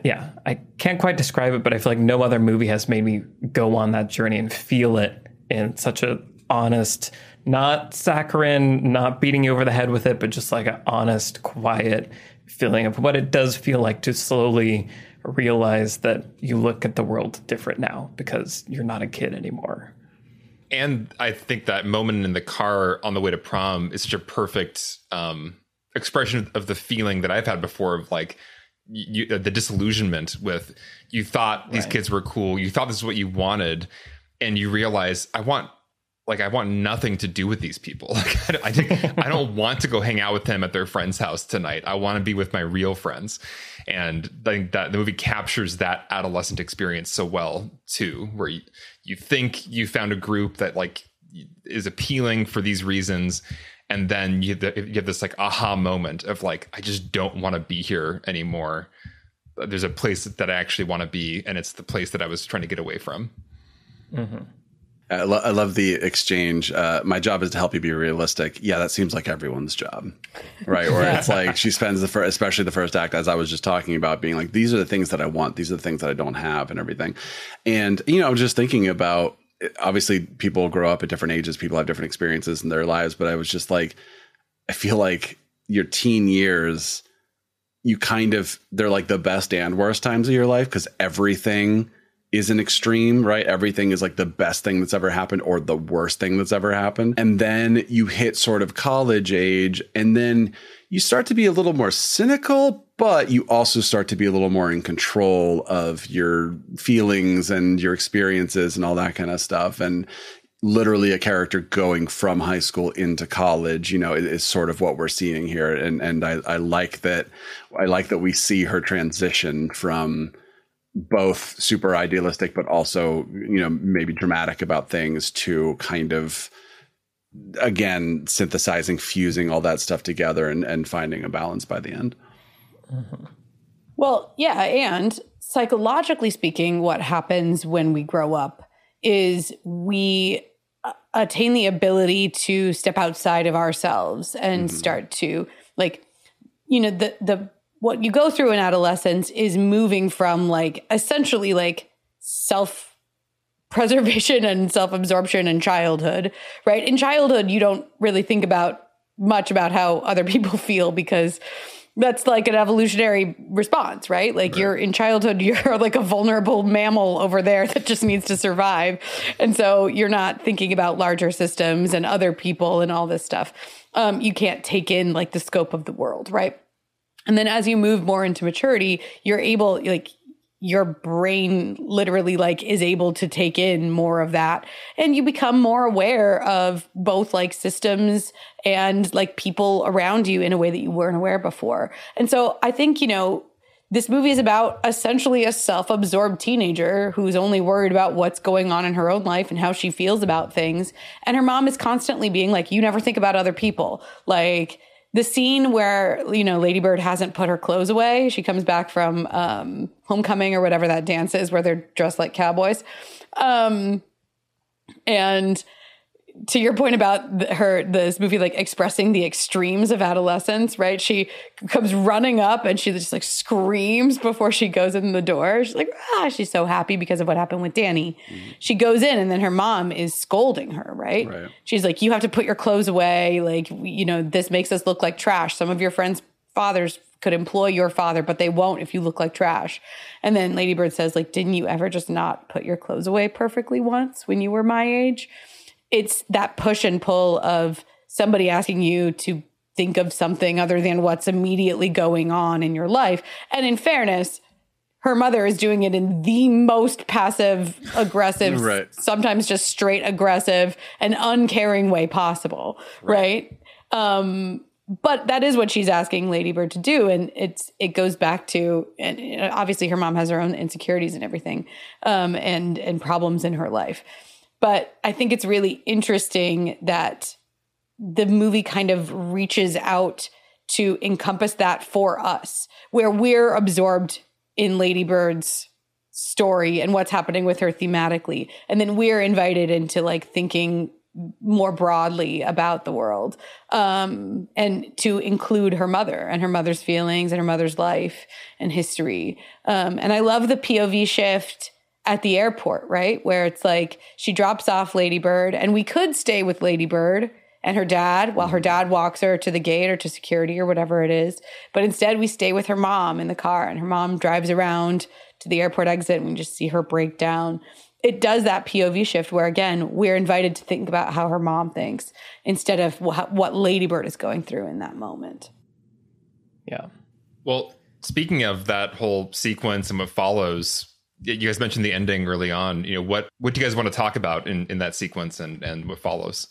yeah i can't quite describe it but i feel like no other movie has made me go on that journey and feel it in such a honest not saccharine not beating you over the head with it but just like an honest quiet feeling of what it does feel like to slowly realize that you look at the world different now because you're not a kid anymore. And I think that moment in the car on the way to prom is such a perfect um, expression of the feeling that I've had before of like you, the disillusionment with you thought these right. kids were cool, you thought this is what you wanted, and you realize I want like I want nothing to do with these people. [laughs] Like I, I, I don't want to go hang out with them at their friend's house tonight. I want to be with my real friends, and I think that the movie captures that adolescent experience so well too, where you, you think you found a group that like is appealing for these reasons, and then you, you have this like aha moment of like I just don't want to be here anymore. There's a place that I actually want to be, and it's the place that I was trying to get away from. Mm-hmm. I, lo- I, love the exchange. Uh, my job is to help you be realistic. Yeah, that seems like everyone's job, right? Or it's like she spends the first, especially the first act, as I was just talking about, being like, these are the things that I want, these are the things that I don't have, and everything. And you know, I was just thinking about, obviously, people grow up at different ages, people have different experiences in their lives, but I was just like, I feel like your teen years, you kind of they're like the best and worst times of your life because everything is an extreme, right? Everything is like the best thing that's ever happened or the worst thing that's ever happened. And then you hit sort of college age and then you start to be a little more cynical, but you also start to be a little more in control of your feelings and your experiences and all that kind of stuff. And literally a character going from high school into college, you know, is sort of what we're seeing here. And and I, I like that I like that we see her transition from both super idealistic but also you know maybe dramatic about things to kind of again synthesizing fusing all that stuff together and, and finding a balance by the end mm-hmm. well yeah and psychologically speaking what happens when we grow up is we uh, attain the ability to step outside of ourselves and mm-hmm. start to like you know the the what you go through in adolescence is moving from like essentially like self preservation [laughs] and self absorption in childhood, right? In childhood, you don't really think about much about how other people [laughs] feel because that's like an evolutionary response, right? Like right. you're in childhood, [laughs] you're like a vulnerable mammal over there that just needs to survive. And so you're not thinking about larger systems and other people and all this stuff. Um, you can't take in like the scope of the world, right? And then as you move more into maturity, you're able, like, your brain literally like is able to take in more of that. And you become more aware of both like systems and like people around you in a way that you weren't aware before. And so i think you know this movie is about essentially a self-absorbed teenager who's only worried about what's going on in her own life and how she feels about things. And her mom is constantly being like you never think about other people. Like the scene where you know Lady Bird hasn't put her clothes away. She comes back from um, homecoming or whatever that dance is, where they're dressed like cowboys, um, and to your point about her this movie like expressing the extremes of adolescence right? She comes running up and she just like screams before she goes in the door. She's like ah she's so happy because of what happened with danny. Mm-hmm. she goes in and then her mom is scolding her right? right. She's like you have to put your clothes away. Like you know this makes us look like trash. Some of your friends fathers could employ your father but they won't if you look like trash. And then ladybird says like didn't you ever just not put your clothes away perfectly once when you were my age it's that push and pull of somebody asking you to think of something other than what's immediately going on in your life. And in fairness, her mother is doing it in the most passive, aggressive, [laughs] right. sometimes just straight aggressive and uncaring way possible. Right. right? Um, but that is what she's asking Lady Bird to do, and it's it goes back to and obviously her mom has her own insecurities and everything, um, and and problems in her life. But I think it's really interesting that the movie kind of reaches out to encompass that for us, where we're absorbed in Lady Bird's story and what's happening with her thematically. And then we're invited into like thinking more broadly about the world um, and to include her mother and her mother's feelings and her mother's life and history. Um, and I love the POV shift at the airport, right? Where it's like she drops off Lady Bird, and we could stay with Lady Bird and her dad while her mm-hmm. dad walks her to the gate or to security or whatever it is. But instead, we stay with her mom in the car, and her mom drives around to the airport exit, and we just see her break down. It does that POV shift where, again, we're invited to think about how her mom thinks instead of what Lady Bird is going through in that moment. Yeah. Well, speaking of that whole sequence and what follows, you guys mentioned the ending early on. You know, what what do you guys want to talk about in in that sequence and and what follows?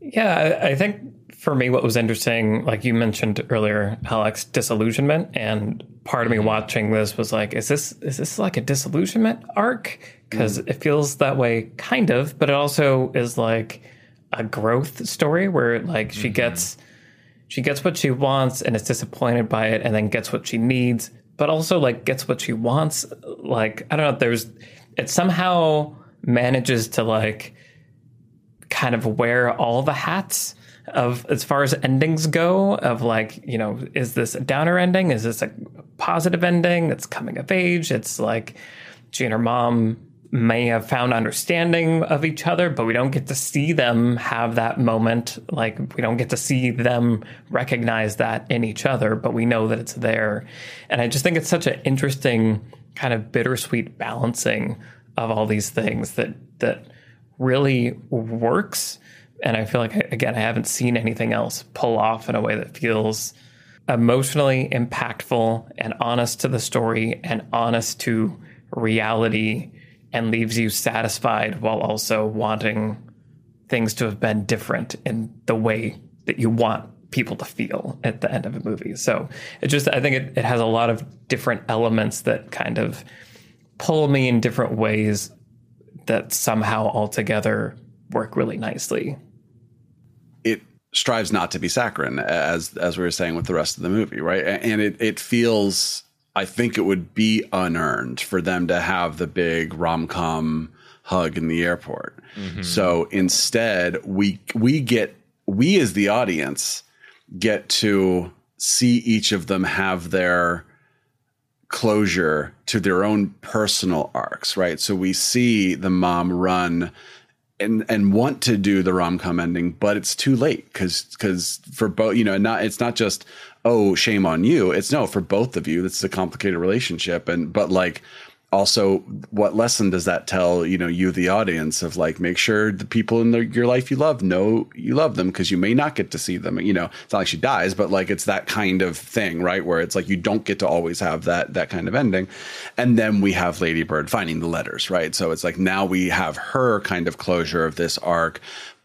Yeah, I, think for me, what was interesting, like you mentioned earlier, Alex, disillusionment, and part of me mm-hmm. watching this was like, is this is this like a disillusionment arc? Because mm. it feels that way, kind of, but it also is like a growth story where like she mm-hmm. gets she gets what she wants and is disappointed by it, and then gets what she needs but also like gets what she wants. Like I don't know, there's it somehow manages to like kind of wear all the hats of as far as endings go of like you know is this a downer ending? Is this a positive ending? It's coming of age. It's like she and her mom may have found understanding of each other, but we don't get to see them have that moment. Like we don't get to see them recognize that in each other, but we know that it's there. And I just think it's such an interesting kind of bittersweet balancing of all these things that that really works. And I feel like again, I haven't seen anything else pull off in a way that feels emotionally impactful and honest to the story and honest to reality and leaves you satisfied while also wanting things to have been different in the way that you want people to feel at the end of a movie. So it just, I think it, it has a lot of different elements that kind of pull me in different ways that somehow altogether work really nicely. It strives not to be saccharine, as as we were saying with the rest of the movie, right? And it it feels I think it would be unearned for them to have the big rom com hug in the airport. Mm-hmm. So instead, we we get we as the audience get to see each of them have their closure to their own personal arcs, right? So we see the mom run and and want to do the rom com ending, but it's too late because because for both you know not it's not just oh shame on you. It's no for both of you. This is a complicated relationship, and but like also what lesson does that tell you know you the audience of like make sure the people in the, your life you love know you love them because you may not get to see them you know it's not like she dies but like it's that kind of thing right where it's like you don't get to always have that that kind of ending and then we have ladybird finding the letters right so it's like now we have her kind of closure of this arc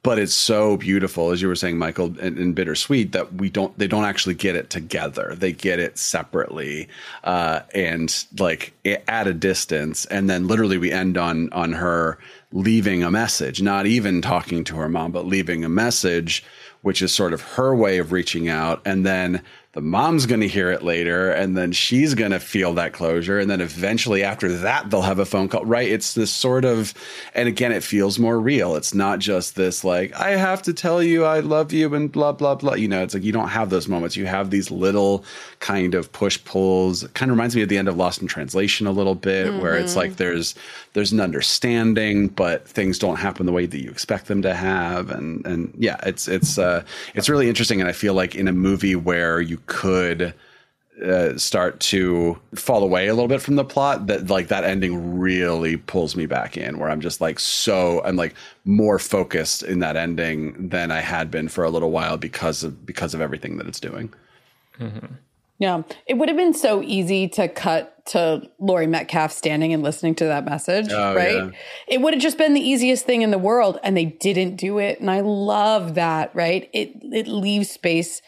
but it's so beautiful as you were saying michael and, and, bittersweet that we don't they don't actually get it together they get it separately uh, and like at a distance and then literally we end on on her leaving a message not even talking to her mom but leaving a message which is sort of her way of reaching out. And then the mom's going to hear it later and then she's going to feel that closure and then eventually after that they'll have a phone call. Right it's this sort of and again it feels more real. It's not just this like i have to tell you i love you and blah blah blah. You know it's like you don't have those moments. You have these little kind of push pulls. It kind of reminds me of the end of lost in translation a little bit mm-hmm. where it's like there's there's an understanding but things don't happen the way that you expect them to have and and yeah it's it's uh it's really interesting and i feel like in a movie where you could uh, start to fall away a little bit from the plot that like that ending really pulls me back in where i'm just like so i'm like more focused in that ending than i had been for a little while because of because of everything that it's doing mm-hmm. yeah it would have been so easy to cut to laurie metcalf standing and listening to that message oh, right yeah. it would have just been the easiest thing in the world and they didn't do it and i love that right it it leaves space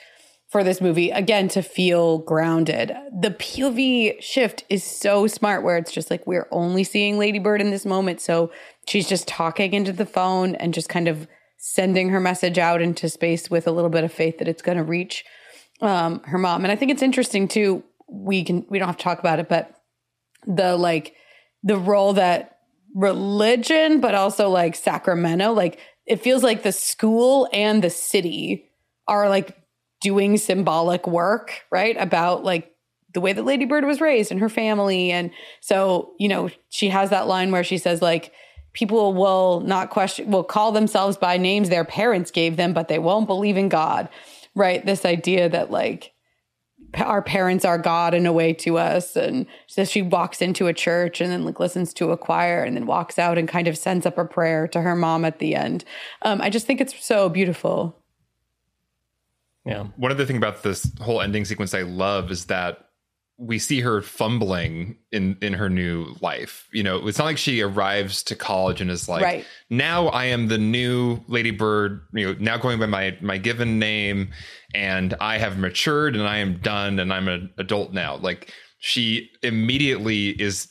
for this movie again to feel grounded. The POV shift is so smart where it's just like we're only seeing Lady Bird in this moment. So she's just talking into the phone and just kind of sending her message out into space with a little bit of faith that it's going to reach um, her mom. And I think it's interesting too. We can we don't have to talk about it, but the like the role that religion, but also like Sacramento, like it feels like the school and the city are like doing symbolic work, right? About like the way that Lady Bird was raised and her family. And so, you know, she has that line where she says, like, people will not question, will call themselves by names their parents gave them, but they won't believe in God, right? This idea that, like, our parents are God in a way to us. And so she walks into a church and then like listens to a choir and then walks out and kind of sends up a prayer to her mom at the end. Um, I just think it's so beautiful. Yeah. One other thing about this whole ending sequence I love is that we see her fumbling in in her new life. You know, it's not like she arrives to college and is like, right. "Now I am the new Lady Bird." You know, now going by my my given name, and I have matured and I am done and I'm an adult now. Like she immediately is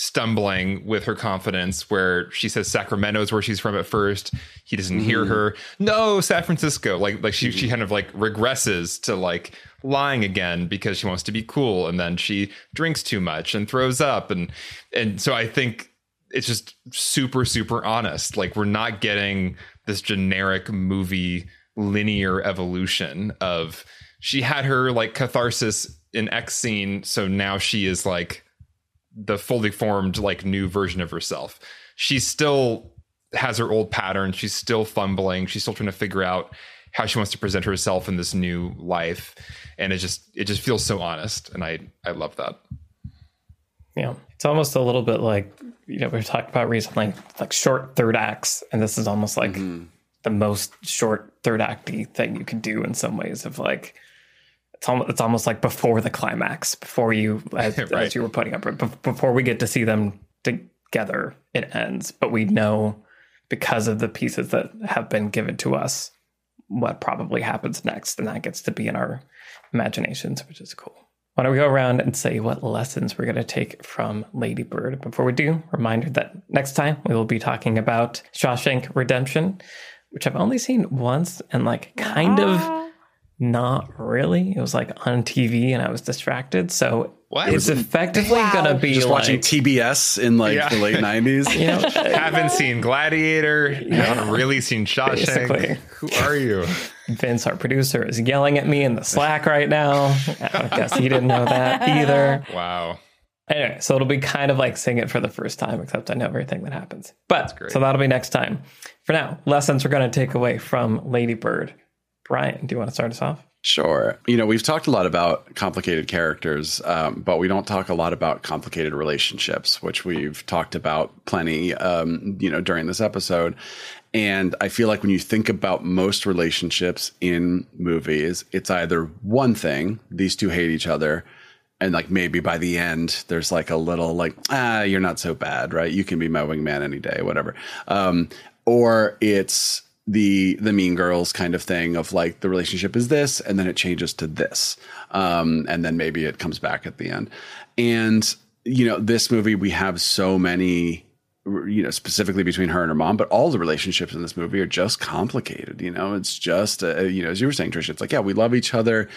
stumbling with her confidence where she says Sacramento is where she's from at first. He doesn't mm-hmm. hear her. No, San Francisco. Like like she mm-hmm. she kind of like regresses to like lying again because she wants to be cool and then she drinks too much and throws up and and so I think it's just super super honest. Like we're not getting this generic movie linear evolution of she had her like catharsis in X scene so now she is like the fully formed like new version of herself. She still has her old pattern. She's still fumbling. She's still trying to figure out how she wants to present herself in this new life. And it just it just feels so honest. And I I love that. Yeah. It's almost a little bit like, you know, we've talked about recently, like short third acts. And this is almost like mm-hmm. the most short third acty thing you can do in some ways of like it's almost, it's almost like before the climax, before you, [laughs] as, right. as you were putting up, before we get to see them together, it ends. But we know because of the pieces that have been given to us what probably happens next. And that gets to be in our imaginations, which is cool. Why don't we go around and say what lessons we're going to take from Lady Bird? Before we do, reminder that next time we will be talking about Shawshank Redemption, which I've only seen once and like kind of ah. Not really. It was like on TV and I was distracted. So what? it's effectively wow. going to be just like, watching TBS in like yeah. the late [laughs] 90s. You know, [laughs] haven't seen Gladiator. Yeah. haven't really seen Shawshank. Basically. Who are you? Vince, our producer, is yelling at me in the Slack right now. I guess he didn't know that [laughs] either. Wow. Anyway, so it'll be kind of like seeing it for the first time, except I know everything that happens. But so that'll be next time. For now, lessons we're going to take away from Lady Bird Brian, do you want to start us off? Sure. You know, we've talked a lot about complicated characters, um, but we don't talk a lot about complicated relationships, which we've talked about plenty, um, you know, during this episode. And I feel like when you think about most relationships in movies, it's either one thing, these two hate each other, and like maybe by the end, there's like a little like, ah, you're not so bad, right? You can be my wingman any day, whatever. Um, or it's the the mean girls kind of thing of like the relationship is this and then it changes to this. Um, and then maybe it comes back at the end. And you know this movie we have so many you know specifically between her and her mom but all the relationships in this movie are just complicated you know? It's just uh, you know as you were saying trisha it's like yeah we love each other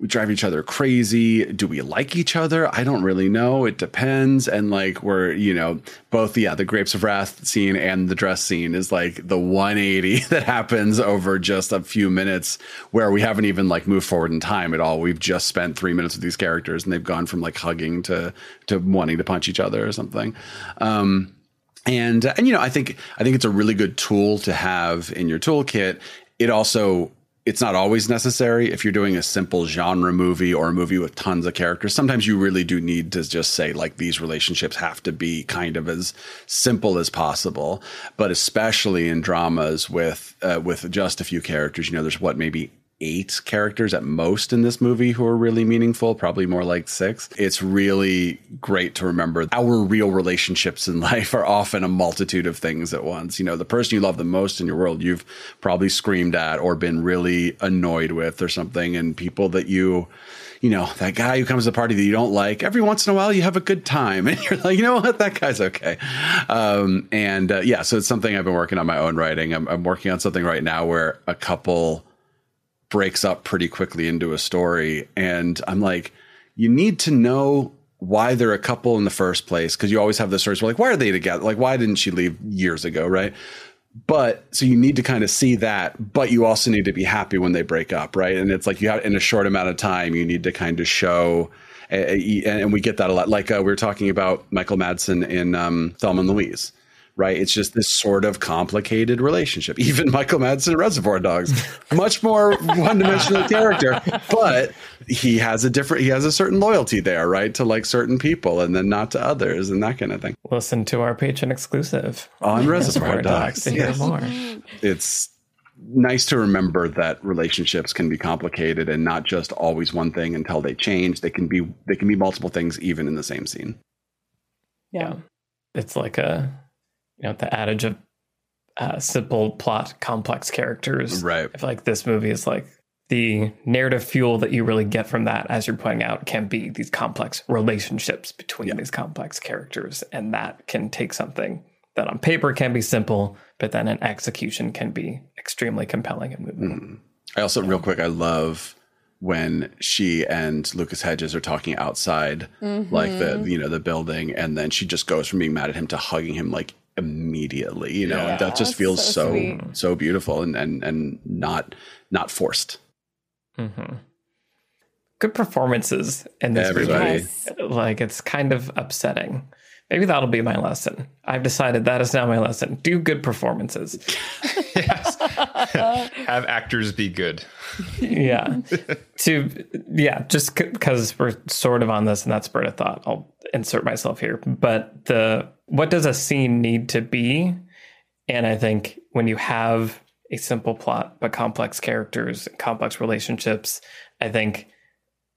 we drive each other crazy. Do we like each other? I don't really know. It depends. And like we're you know both yeah the grapes of wrath scene and the dress scene is like the 180 [laughs] that happens over just a few minutes where we haven't even like moved forward in time at all. We've just spent three minutes with these characters and they've gone from like hugging to to wanting to punch each other or something. Um and and you know i think i think it's a really good tool to have in your toolkit. It also it's not always necessary. If you're doing a simple genre movie or a movie with tons of characters sometimes you really do need to just say like these relationships have to be kind of as simple as possible. But especially in dramas with uh, with just a few characters you know there's what maybe eight characters at most in this movie who are really meaningful, probably more like six. It's really great to remember our real relationships in [laughs] life are often a multitude of things at once. You know, the person you love the most in your world, you've probably screamed at or been really annoyed with or something, and people that you you know, that guy who comes to the party that you don't like, every once in a while you have a good time. [laughs] And you're like, you know what, that guy's okay. Um, and uh, yeah, so it's something I've been working on my own writing. I'm, I'm working on something right now where a couple breaks up pretty quickly into a story. And I'm like, you need to know why they're a couple in the first place because you always have the stories where like, why are they together? Like, why didn't she leave years ago? Right. But so you need to kind of see that, but you also need to be happy when they break up, right? And it's like you have in a short amount of time, you need to kind of show, and we get that a lot. Like uh, we were talking about Michael Madsen in um, Thelma and Louise right? It's just this sort of complicated relationship. [laughs] Even Michael Madsen Reservoir Dogs, much more one dimensional [laughs] character, but he has a different, he has a certain loyalty there, right? To like certain people and then not to others and that kind of thing. Listen to our patron exclusive on [laughs] Reservoir Dogs to hear yes. more. It's nice to remember that relationships can be complicated and not just always one thing until they change. They can be, they can be multiple things even in the same scene. Yeah. It's like a you know the adage of uh, simple plot, complex characters. Right. I feel like this movie is like the narrative fuel that you really get from that, as you're pointing out, can be these complex relationships between yeah. these complex characters, and that can take something that on paper can be simple, but then in execution can be extremely compelling and moving. Mm. I also, yeah. real quick, I love when she and Lucas Hedges are talking outside, mm-hmm. like the you know the building, and then she just goes from being mad at him to hugging him like immediately you know yeah, that just feels so so, so, beautiful and and and not not forced mm-hmm. good performances in this everybody movie. like it's kind of upsetting maybe that'll be my lesson. I've decided that is now my lesson. Do good performances. [laughs] Yes. [laughs] Have actors be good. Yeah. To yeah just because c- we're sort of on this and that's spurt of thought. I'll insert myself here. But the what does a scene need to be? And I think when you have a simple plot but complex characters, and complex relationships, I think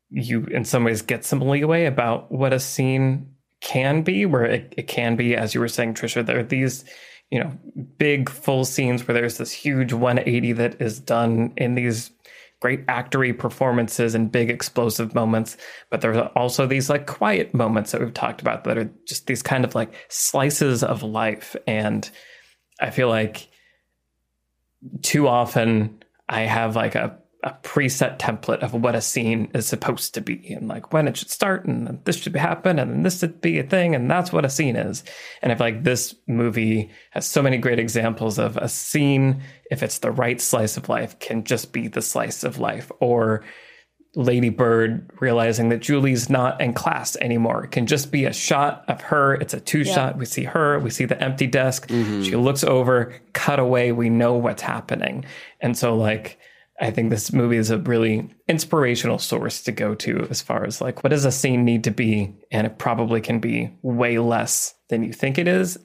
you in some ways get some leeway about what a scene can be, where it, it can be, as you were saying, Trisha, there are these, you know, big full scenes where there's this huge 180 that is done in these great actory performances and big explosive moments but there's also these like quiet moments that we've talked about that are just these kind of like slices of life. And i feel like too often i have like a a preset template of what a scene is supposed to be and like when it should start and this should happen and then this should be a thing and that's what a scene is and i feel like this movie has so many great examples of a scene if it's the right slice of life can just be the slice of life or Lady Bird realizing that Julie's not in class anymore. It can just be a shot of her. It's a two yeah. shot. We see her, we see the empty desk. Mm-hmm. She looks over, cut away. We know what's happening. And so, like, I think this movie is a really inspirational source to go to as far as like what does a scene need to be? And it probably can be way less than you think it is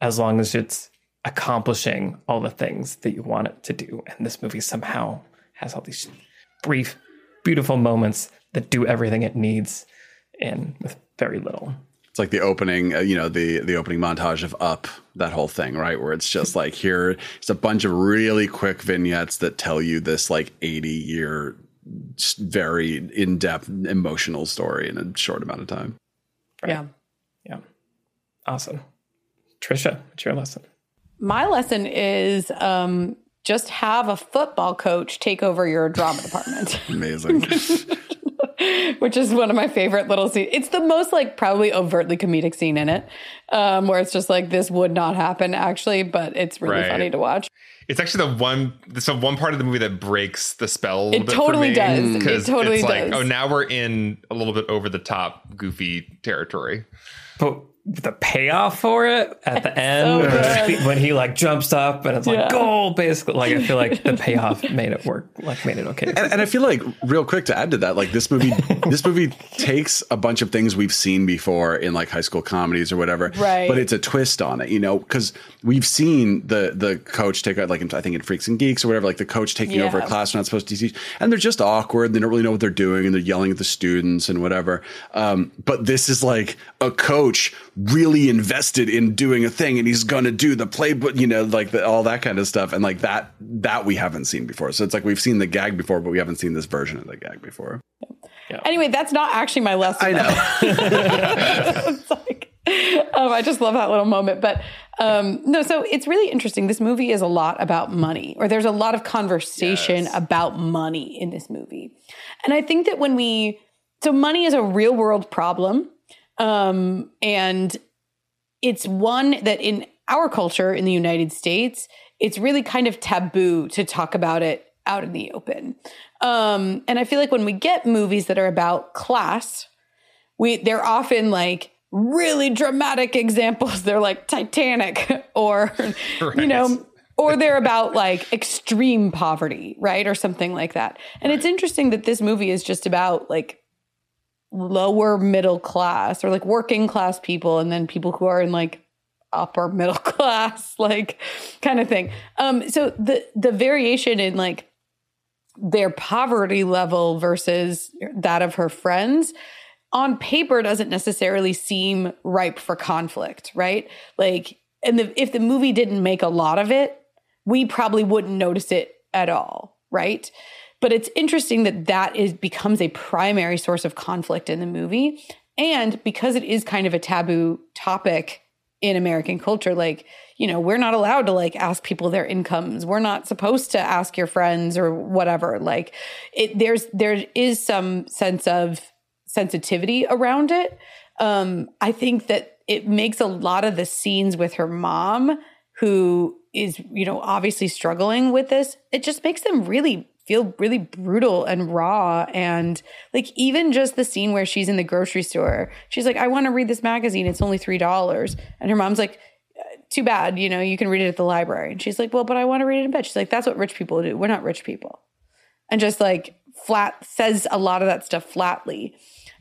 as long as it's accomplishing all the things that you want it to do. And this movie somehow has all these brief beautiful moments that do everything it needs and with very little. It's like the opening, uh, you know, the the opening montage of Up, that whole thing, right? Where it's just like here, it's a bunch of really quick vignettes that tell you this like eighty year, very in depth emotional story in a short amount of time. Right. Yeah, yeah, awesome. Trisha, what's your lesson? My lesson is um, just have a football coach take over your drama department. Amazing. [laughs] [laughs] which is one of my favorite little scenes. It's the most like probably overtly comedic scene in it, um, where it's just like this would not happen actually, but it's really Right. funny to watch. It's actually the one. It's the one part of the movie that breaks the spell. A It bit totally for me, does. It 'cause totally it's like, does. oh, now we're in a little bit over the top, goofy territory. But the payoff for it at the end good. when he like jumps up and it's like Yeah. goal basically like I feel like the [laughs] payoff made it work like made it okay. and, and I feel like real quick to add to that, like this movie, [laughs] this movie takes a bunch of things we've seen before in like high school comedies or whatever, Right. But it's a twist on it, you know, because we've seen the the coach take out like I think in Freaks and Geeks or whatever, like the coach taking over a class we're not supposed to teach, and they're just awkward. They don't really know what they're doing, and they're yelling at the students and whatever. Um, but this is like a coach really invested in doing a thing, and he's going to do the playbook, you know, like the, all that kind of stuff, and like that that we haven't seen before. So it's like we've seen the gag before, but we haven't seen this version of the gag before. Anyway, that's not actually my lesson. I know. [laughs] it's like, um, I just love that little moment. But um, no, so it's really interesting. This movie is a lot about money, or there's a lot of conversation Yes. about money in this movie. And I think that when we, so money is a real world problem. Um, and it's one that in our culture in the United States, it's really kind of taboo to talk about it out in the open. Um, and I feel like when we get movies that are about class, we they're often like really dramatic examples. [laughs] They're like Titanic [laughs] or you know or they're about like extreme poverty, right? Or something like that. And it's interesting that this movie is just about like lower middle class or like working class people and then people who are in like upper middle [laughs] class like kind of thing. Um so the the variation in like their poverty level versus that of her friends on paper doesn't necessarily seem ripe for conflict, right? Like, and the, if the movie didn't make a lot of it, we probably wouldn't notice it at all, right? But it's interesting that that is becomes a primary source of conflict in the movie, and because it is kind of a taboo topic in American culture, like you know, we're not allowed to like ask people their incomes. We're not supposed to ask your friends or whatever. Like, it there's there is some sense of sensitivity around it. Um, I think that it makes a lot of the scenes with her mom, who is, you know, obviously struggling with this, it just makes them really feel really brutal and raw. And like, even just the scene where she's in the grocery store, she's like, I want to read this magazine. It's only $3. And her mom's like, uh, too bad, you know, you can read it at the library. And she's like, well, but I want to read it in bed. She's like, that's what rich people do. We're not rich people. And just like flat says a lot of that stuff flatly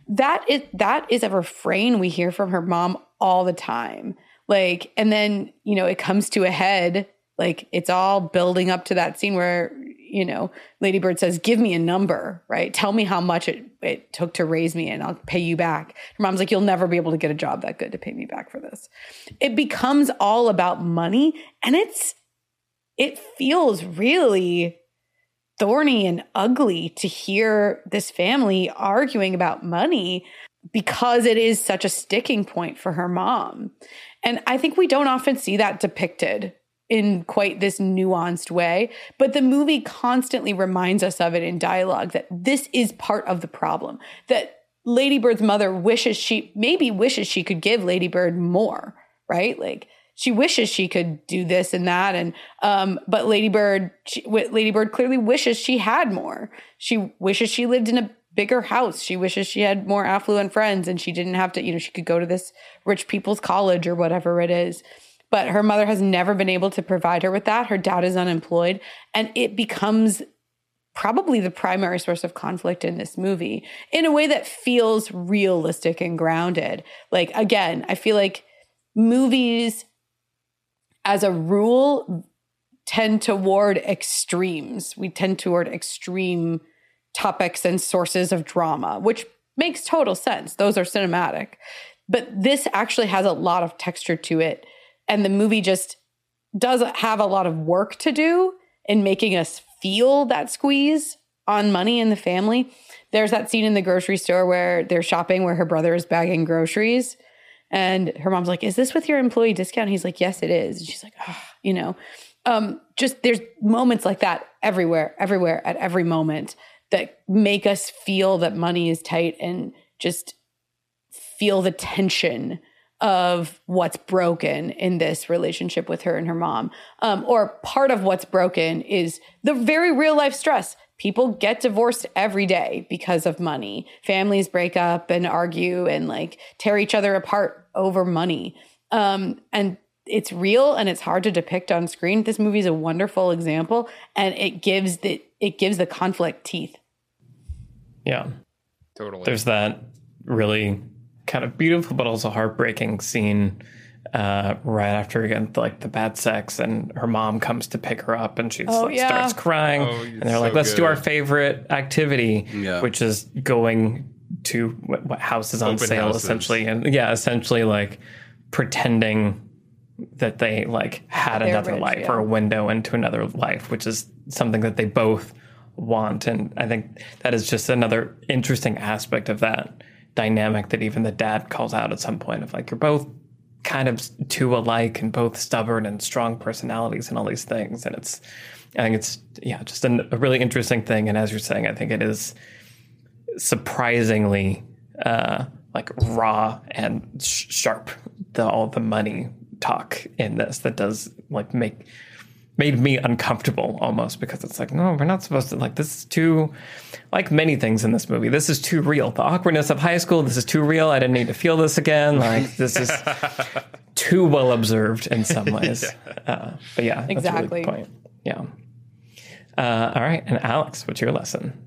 that is that is a refrain we hear from her mom all the time like and then you know it comes to a head like it's all building up to that scene where you know lady bird says give me a number right? Tell me how much it, it took to raise me and i'll pay you back. Her mom's like you'll never be able to get a job that good to pay me back for this. It becomes all about money and it's it feels really thorny and ugly to hear this family arguing about money because it is such a sticking point for her mom. And I think we don't often see that depicted in quite this nuanced way, but the movie constantly reminds us of it in dialogue that this is part of the problem. That Lady Bird's mother wishes she maybe wishes she could give Lady Bird more, right? Like she wishes she could do this and that and um but ladybird ladybird clearly wishes she had more she wishes she lived in a bigger house she wishes she had more affluent friends and she didn't have to you know she could go to this rich people's college or whatever it is but her mother has never been able to provide her with that her dad is unemployed and it becomes probably the primary source of conflict in this movie in a way that feels realistic and grounded like again i feel like movies as a rule tend toward extremes. We tend toward extreme topics and sources of drama, which makes total sense. Those are cinematic. But this actually has a lot of texture to it. And the movie just doesn't have a lot of work to do in making us feel that squeeze on money in the family. There's that scene in the grocery store where they're shopping, where her brother is bagging groceries And her mom's like, Is this with your employee discount? He's like, Yes, it is. And she's like, Oh, you know, um, just there's moments like that everywhere, everywhere, at every moment that make us feel that money is tight and just feel the tension of what's broken in this relationship with her and her mom. Um, or part of what's broken is the very real life stress. People get divorced every day because of money. Families break up and argue and like tear each other apart over money. Um, and it's real and it's hard to depict on screen. This movie is a wonderful example and it gives the it gives the conflict teeth. Yeah. Totally. There's that really kind of beautiful but also heartbreaking scene uh, right after again like the bad sex and her mom comes to pick her up and she Oh, like, yeah. starts crying Oh, and they're like let's do our favorite activity Yeah. which is going to what, what is on Open sale houses. essentially and yeah essentially like pretending that they like had They're another rich, life yeah. or a window into another life which is something that they both want and i think that is just another interesting aspect of that dynamic that even the dad calls out at some point of like you're both kind of two alike and both stubborn and strong personalities and all these things. And it's i think it's yeah just an, a really interesting thing. And as you're saying i think it is surprisingly uh like raw and sh- sharp the all the money talk in this that does like make made me uncomfortable almost because it's like no we're not supposed to like this is too like many things in this movie this is too real. The awkwardness of high school this is too real. I didn't need to feel this again. Like this is [laughs] too well observed in some [laughs] ways. Uh, but yeah that's a really Exactly. good point. Yeah. Uh, all right. And alex what's your lesson?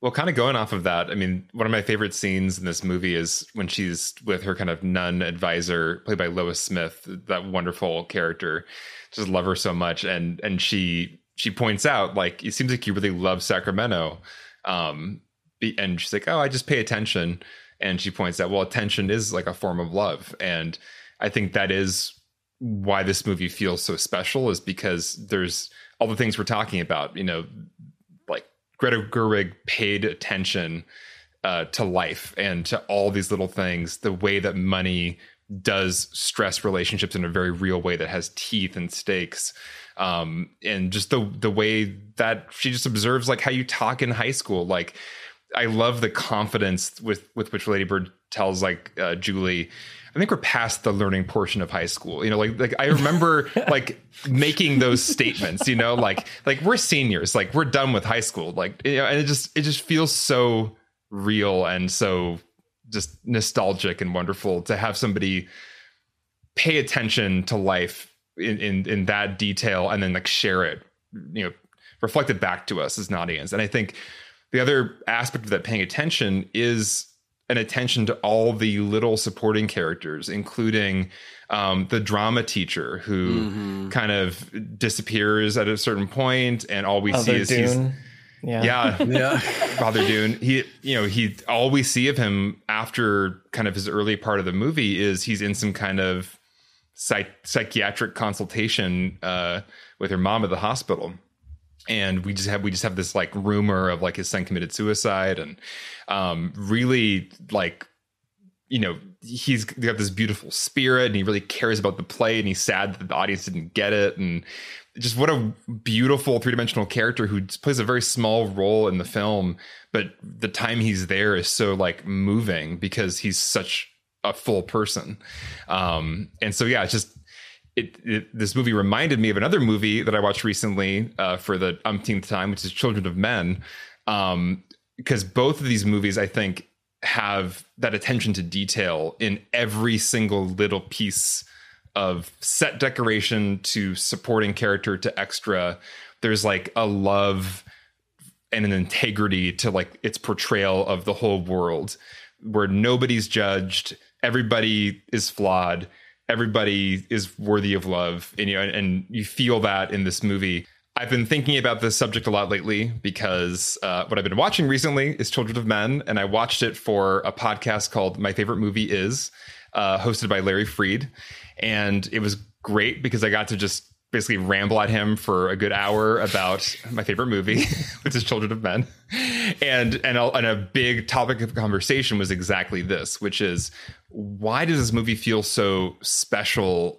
Well, kind of going off of that, I mean, one of my favorite scenes in this movie is when she's with her kind of nun advisor, played by Lois Smith, that wonderful character. Just love her so much, and and she she points out like it seems like you really love Sacramento, um, and she's like, oh, I just pay attention, and she points out, well, attention is like a form of love, and I think that is why this movie feels so special is because there's all the things we're talking about, you know, like Greta Gerwig paid attention uh, to life and to all these little things, the way that money does stress relationships in a very real way that has teeth and stakes. Um, and just the the way that she just observes like how you talk in high school. Like I love the confidence with with which Lady Bird tells like uh, Julie. I think we're past the learning portion of high school. You know, like like I remember [laughs] like making those statements. You know, like like we're seniors. Like we're done with high school. Like you know, and it just it just feels so real and so just nostalgic and wonderful to have somebody pay attention to life in in, in that detail and then like share it. You know, reflect it back to us as an audience. And I think the other aspect of that paying attention is an attention to all the little supporting characters, including um, the drama teacher who kind of disappears at a certain point, and all we see is he's Dune. Yeah. yeah, Yeah. [laughs] Father Dune. He, you know, he all we see of him after kind of his early part of the movie is he's in some kind of psych- psychiatric consultation uh, with her mom at the hospital and we just have we just have this like rumor of like his son committed suicide and um really like you know he's got this beautiful spirit and he really cares about the play and he's sad that the audience didn't get it. And just what a beautiful three-dimensional character who plays a very small role in the film but the time he's there is so like moving because he's such a full person. Um and so yeah it's just it, it this movie reminded me of another movie that I watched recently uh, for the umpteenth time, which is Children of Men, um, because both of these movies I think have that attention to detail in every single little piece of set decoration to supporting character to extra. There's like a love and an integrity to like its portrayal of the whole world where nobody's judged everybody is flawed everybody is worthy of love and you know and you feel that in this movie i've been thinking about this subject a lot lately because uh, what i've been watching recently is children of men and i watched it for a podcast called my favorite movie is uh, hosted by larry freed and it was great because i got to just basically ramble at him for a good hour about my favorite movie, [laughs] which is Children of Men. And and a, and a big topic of conversation was exactly this, which is why does this movie feel so special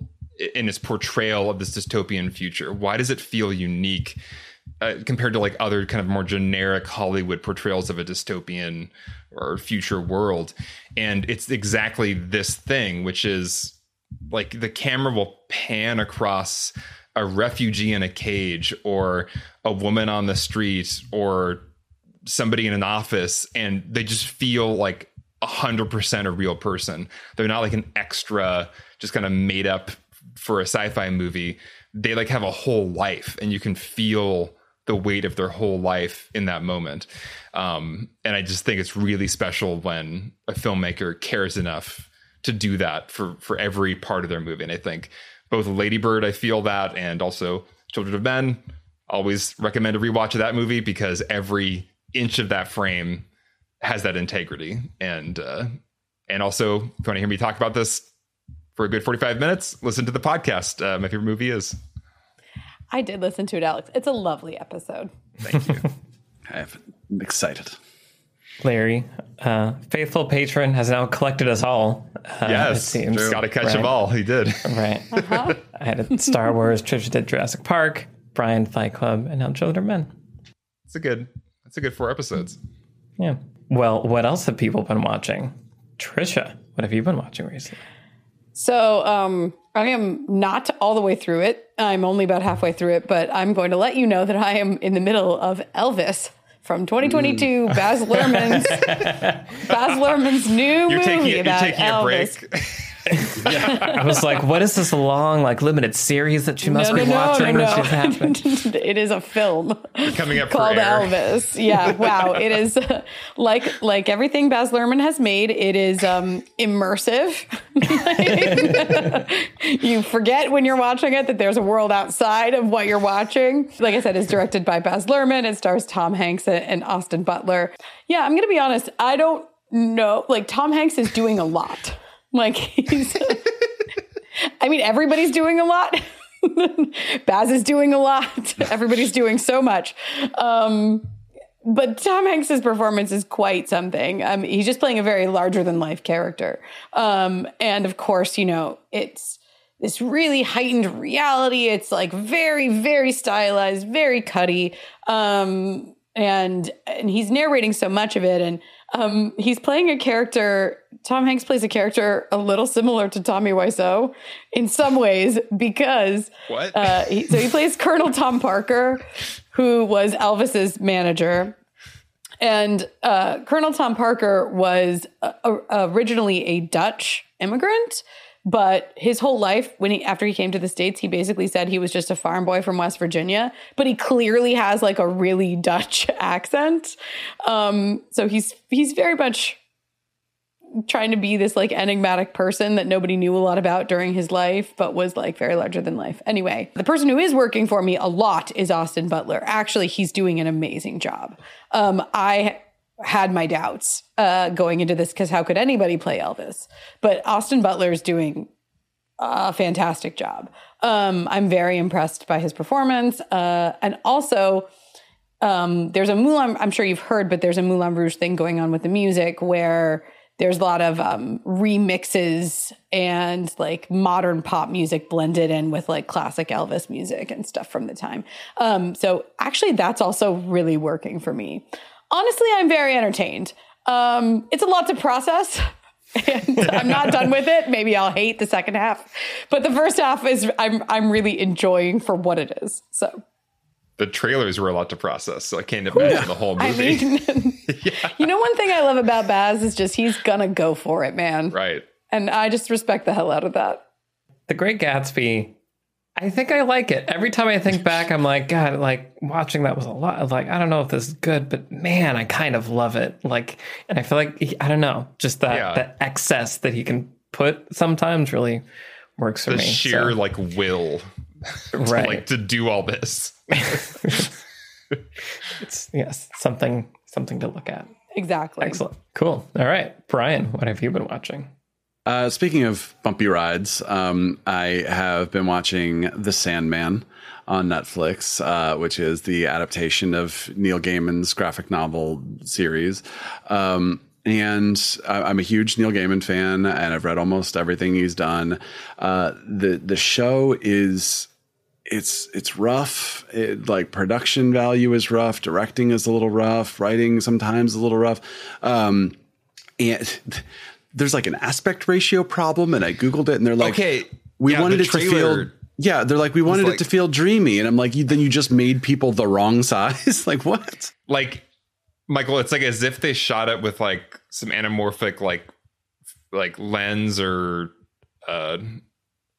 in its portrayal of this dystopian future? Why does it feel unique uh, compared to like other kind of more generic Hollywood portrayals of a dystopian or future world? And it's exactly this thing, which is like the camera will pan across a refugee in a cage or a woman on the street or somebody in an office and they just feel like a hundred percent a real person. They're not like an extra, just kind of made up for a sci-fi movie. They like have a whole life and you can feel the weight of their whole life in that moment. Um, and I just think it's really special when a filmmaker cares enough to do that for for every part of their movie. And I think both Lady Bird, I feel that, and also Children of Men. Always recommend a rewatch of that movie because every inch of that frame has that integrity. And uh, and also, if you want to hear me talk about this for a good forty five minutes, listen to the podcast. Uh, my favorite movie is. I did listen to it, Alex. It's a lovely episode. Thank you. [laughs] I'm excited. Larry, uh, faithful patron, has now collected us all. Uh, yes, it seems. got to catch right? them all. He did. Right. [laughs] I had a Star Wars, Trisha did Jurassic Park, Brian Fight Club, and now Children of Men. It's a good. It's a good four episodes. Yeah. Well, what else have people been watching? Trisha, what have you been watching recently? So um, I am not all the way through it. I'm only about halfway through it, but I'm going to let you know that I am in the middle of Elvis from 2022, Mm. Baz Luhrmann's [laughs] Baz Luhrmann's new You're movie taking you're about Elvis. [laughs] break. I was like, what is this long, like limited series that she must No, be no, no, watching no, when no. [laughs] it is a film coming up called. Elvis. Yeah, wow. It is uh, [laughs] like like everything Baz Luhrmann has made. It is um, immersive. [laughs] you forget when you're watching it that there's a world outside of what you're watching. Like I said, it's directed by Baz Luhrmann. It stars Tom Hanks and Austin Butler. Yeah, I'm gonna be honest. I don't know. Like Tom Hanks is doing a lot. Like he's. [laughs] I mean, everybody's doing a lot. [laughs] Baz is doing a lot. [laughs] Everybody's doing so much. Um, but Tom Hanks's performance is quite something. Um, he's just playing a very larger than life character. Um, and of course, you know, it's this really heightened reality. It's like very, very stylized, very cutty. Um, and and he's narrating so much of it, and um, he's playing a character. Tom Hanks plays a character a little similar to Tommy Wiseau in some ways because What? uh, he, so he plays Colonel Tom Parker, who was Elvis's manager. And uh, Colonel Tom Parker was uh, originally a Dutch immigrant, but his whole life, when he after he came to the states, he basically said he was just a farm boy from West Virginia. But he clearly has like a really Dutch [laughs] accent, um, so he's he's very much trying to be this like enigmatic person that nobody knew a lot about during his life, but was like very larger than life. Anyway, the person who is working for me a lot is Austin Butler. Actually, he's doing an amazing job. Um, I had my doubts uh, going into this because how could anybody play Elvis? But Austin Butler is doing a fantastic job. Um, I'm very impressed by his performance. Uh, and also, um, there's a Moulin, I'm sure you've heard, but there's a Moulin Rouge thing going on with the music where there's a lot of um, remixes and like modern pop music blended in with like classic Elvis music and stuff from the time. Um, so actually, that's also really working for me. Honestly, I'm very entertained. Um, it's a lot to process. [laughs] and I'm not done with it. Maybe I'll hate the second half, but the first half is I'm I'm really enjoying for what it is. So the trailers were a lot to process, so I can't imagine the whole I movie. mean, [laughs] [laughs] you know, one thing I love about Baz is just he's gonna go for it, man. right. And I just respect the hell out of that. The Great Gatsby, I think I like it. Every time I think back, I'm like, God, like watching that was a lot. Like, I don't know if this is good, but man, I kind of love it. Like, and I feel like he, I don't know, just that Yeah. that excess that he can put sometimes really works for The me. sheer So, like will, [laughs] to, right? like to do all this. [laughs] it's yes, something something to look at. Exactly. Excellent, cool. All right, Brian, what have you been watching? Uh, speaking of bumpy rides, um, I have been watching The Sandman on Netflix, uh, which is the adaptation of Neil Gaiman's graphic novel series. Um, and I'm a huge Neil Gaiman fan, and I've read almost everything he's done. Uh, the the show is it's it's rough. It, like production value is rough, directing is a little rough, writing sometimes a little rough, um, and [laughs] there's like an aspect ratio problem. And I googled it, and they're like, Okay, we yeah, wanted it to feel." Yeah, they're like, we wanted like- it to feel dreamy, and I'm like, you, then you just made people the wrong [laughs] size. like what? like Michael, it's like as if they shot it with like some anamorphic like like lens or uh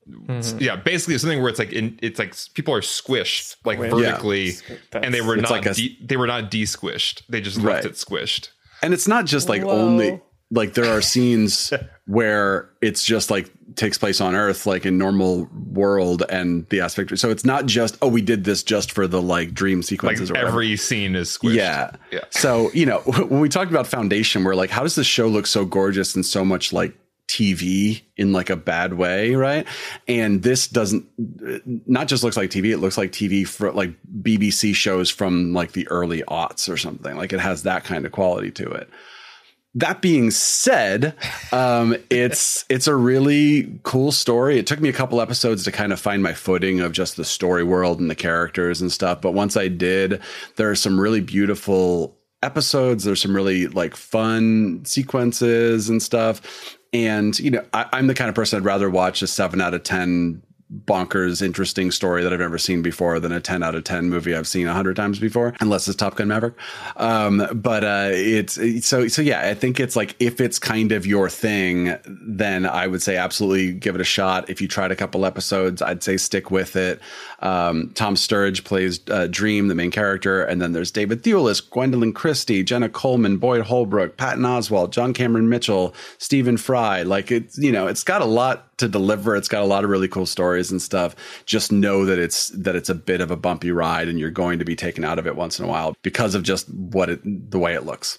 Mm-hmm. yeah, basically something where it's like in it's like people are squished like Squished. vertically and they were It's not like a- de- they were not de-squished. They just Right. left it squished. And it's not just like Whoa. only like there are scenes [laughs] where it's just like takes place on Earth, like in normal world, and the aspect. So it's not just oh, we did this just for the like dream Like sequences or every scene is squished. Yeah. Yeah. So, you know, [laughs] when we talked about Foundation, we're like, how does this show look so gorgeous and so much like TV in like a bad way, right? And this doesn't uh, not just looks like TV, it looks like TV for like BBC shows from like the early aughts or something. Like it has that kind of quality to it. That being said, um, it's it's a really cool story. It took me a couple episodes to kind of find my footing of just the story world and the characters and stuff. But once I did, there are some really beautiful episodes. There's some really like fun sequences and stuff. And you know, I, I'm the kind of person I'd rather watch a seven out of ten bonkers interesting story that I've never seen before than a 10 out of 10 movie I've seen a hundred times before, unless it's Top Gun Maverick. Um, but, uh, it's so, so yeah, I think it's like, if it's kind of your thing, then I would say absolutely give it a shot. If you tried a couple episodes, I'd say stick with it. Um, Tom Sturridge plays, uh, Dream, the main character. And then there's David Thewlis, Gwendoline Christie, Jenna Coleman, Boyd Holbrook, Patton Oswalt, John Cameron Mitchell, Stephen Fry. Like it's, you know, it's got a lot to deliver. It's got a lot of really cool stories and stuff. Just know that it's that it's a bit of a bumpy ride, and you're going to be taken out of it once in a while because of just what it the way it looks.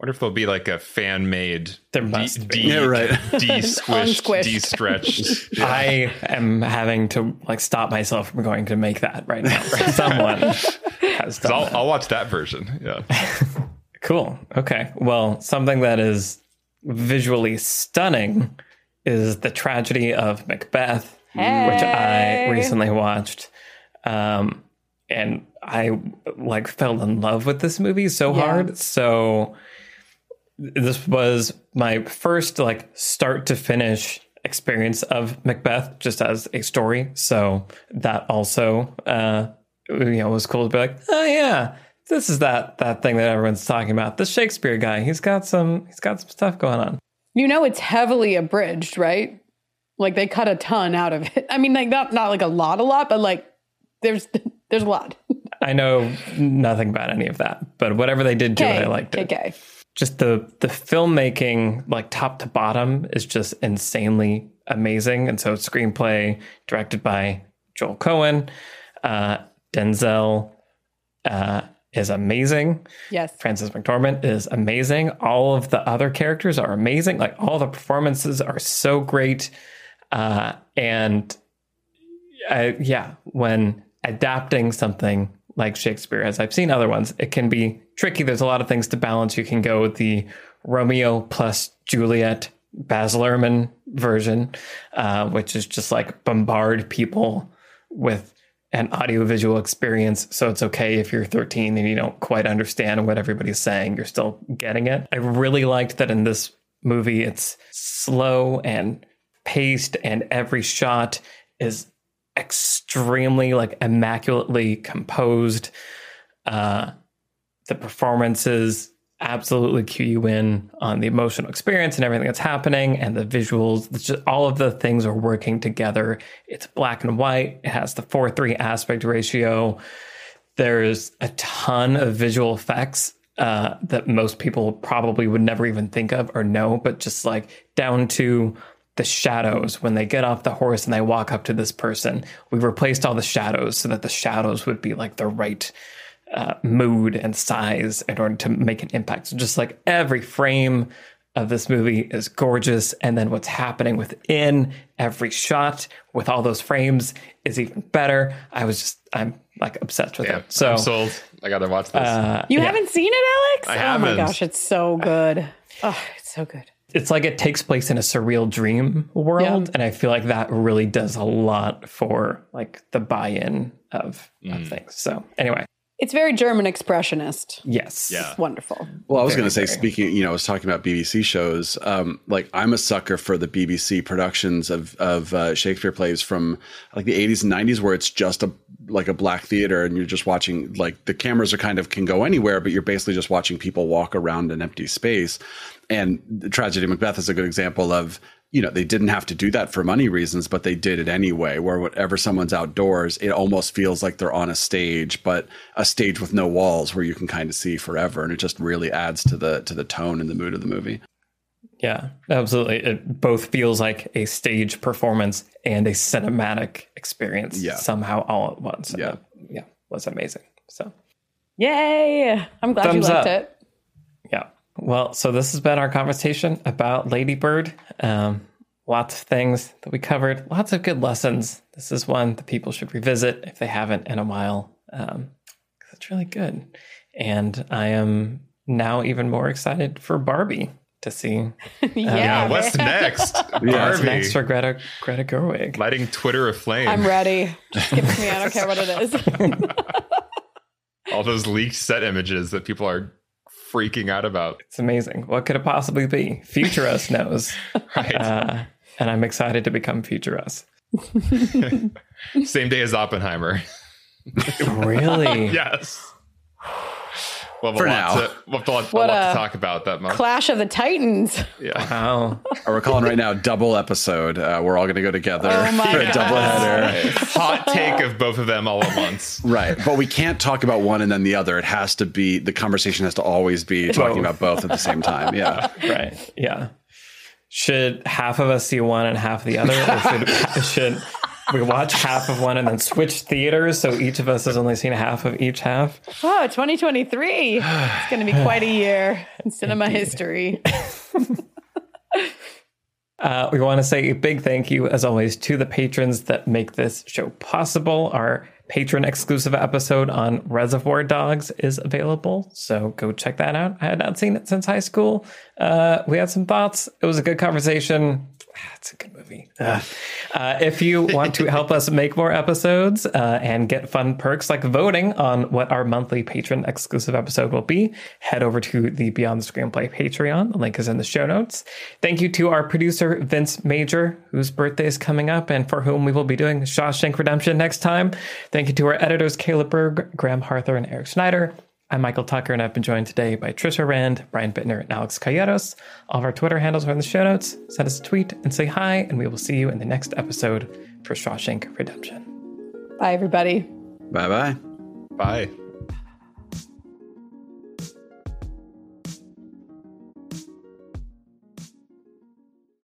Wonder if there'll be like a fan made There must be. Yeah, right. [laughs] de-squished, Unsquished. de-stretched. [laughs] I am having to like stop myself from going to make that right now. [laughs] Someone has done I'll, that. I'll watch that version. Yeah. Cool. Okay. Well, something that is visually stunning is the tragedy of Macbeth, which I recently watched. Um, and I like fell in love with this movie so Yeah. hard. So this was my first like start to finish experience of Macbeth just as a story. So that also uh you know was cool to be like, oh yeah, this is that that thing that everyone's talking about. The Shakespeare guy. He's got some he's got some stuff going on. You know it's heavily abridged, right? Like they cut a ton out of it. [laughs] I mean, like not not like a lot, a lot, but like there's [laughs] there's a lot. [laughs] I know nothing about any of that, but whatever they did do it, I liked it. Okay. Just the the filmmaking like top to bottom is just insanely amazing. And so screenplay directed by joel coen uh, denzel uh, is amazing. Yes. frances mcdormand is amazing. All of the other characters are amazing. Like all the performances are so great. Uh, and I, yeah when adapting something like Shakespeare, as I've seen other ones, it can be tricky. There's a lot of things to balance. You can go with the Romeo plus Juliet Baz Luhrmann version, uh, which is just like bombard people with an audiovisual experience. So it's okay if you're 13 and you don't quite understand what everybody's saying. You're still getting it. I really liked that in this movie, it's slow and paced, and every shot is extremely like immaculately composed. Uh, the performances absolutely cue you in on the emotional experience and everything that's happening, and the visuals. It's just all of the things are working together. It's black and white. It has the four three aspect ratio. There's a ton of visual effects uh, that most people probably would never even think of or know, but just like down to the shadows when they get off the horse and they walk up to this person. We replaced all the shadows so that the shadows would be like the right uh, mood and size in order to make an impact. So just like every frame of this movie is gorgeous, and then what's happening within every shot with all those frames is even better. I was just, I'm like obsessed with Yeah, it. So I'm sold. I gotta watch this. uh, You yeah. haven't seen it, Alex? I Oh my haven't. gosh, it's so good. Oh, it's so good. it's like it takes place in a surreal dream world, Yeah. and I feel like that really does a lot for like the buy-in of, Mm. of things. So anyway, It's very German expressionist. yes, Yeah. Wonderful. Well, I was going to say, very. speaking, you know, I was talking about BBC shows. Um, like, I'm a sucker for the BBC productions of of uh, Shakespeare plays from like the 80s and 90s, where it's just a like a black theater, and you're just watching. Like, the cameras are kind of can go anywhere, but you're basically just watching people walk around an empty space. And the tragedy of Macbeth is a good example of you know they didn't have to do that for money reasons but they did it anyway where whenever someone's outdoors it almost feels like they're on a stage but a stage with no walls where you can kind of see forever and it just really adds to the to the tone and the mood of the movie Yeah, absolutely. It both feels like a stage performance and a cinematic experience Yeah. somehow all at once. And Yeah. it, yeah, was amazing. So, Yay. I'm glad Thumbs you liked up. it. Yeah. Well, so this has been our conversation about Lady Bird. Um, lots of things that we covered, lots of good lessons. This is one that people should revisit if they haven't in a while. Um, 'cause it's really good. And I am now even more excited for Barbie to see [laughs] yeah. yeah, what's man. next? [laughs] what's next for Greta, Greta Gerwig. Lighting Twitter aflame. I'm ready. Just give it to me. I don't care what it is. [laughs] All those leaked set images that people are freaking out about. It's amazing. What could it possibly be? Future Us [laughs] knows. Right. Uh, and I'm excited to become Future Us. [laughs] Same day as Oppenheimer. Really? [laughs] yes. We'll have For a lot now. To, we'll have a lot, a What lot to talk about that month. Clash of the Titans. yeah. Wow. [laughs] Or we're calling right now double episode uh, we're all going to go together Oh my for a God. double header Hot take of both of them all at once. [laughs] right but we can't talk about one and then the other it has to be the conversation has to always be talking Both. about both at the same time yeah [laughs] Right. Yeah. Should half of us see one and half the other? Or should, should we watch half of one and then switch theaters so each of us has only seen half of each half? Oh, 2023. It's going to be quite a year in cinema history. [laughs] Uh, we want to say a big thank you, as always, to the patrons that make this show possible. Our patron exclusive episode on Reservoir Dogs is available, so go check that out. I had not seen it since high school. Uh, we had some thoughts. It was a good conversation. [sighs] It's a good movie. Uh, uh, if you want to help us make more episodes uh, and get fun perks like voting on what our monthly patron exclusive episode will be, head over to the Beyond the Screenplay Patreon. The link is in the show notes. Thank you to our producer, Vince Major, whose birthday is coming up and for whom we will be doing Shawshank Redemption next time. Thank you to our editors, Caleb Berg, Graham Harther, and Eric Schneider. I'm Michael Tucker, and I've been joined today by Trisha Rand, Brian Bittner, and Alex Calleros. All of our Twitter handles are in the show notes. Send us a tweet and say hi, and we will see you in the next episode for Shawshank Redemption. Bye, everybody. bye bye Bye.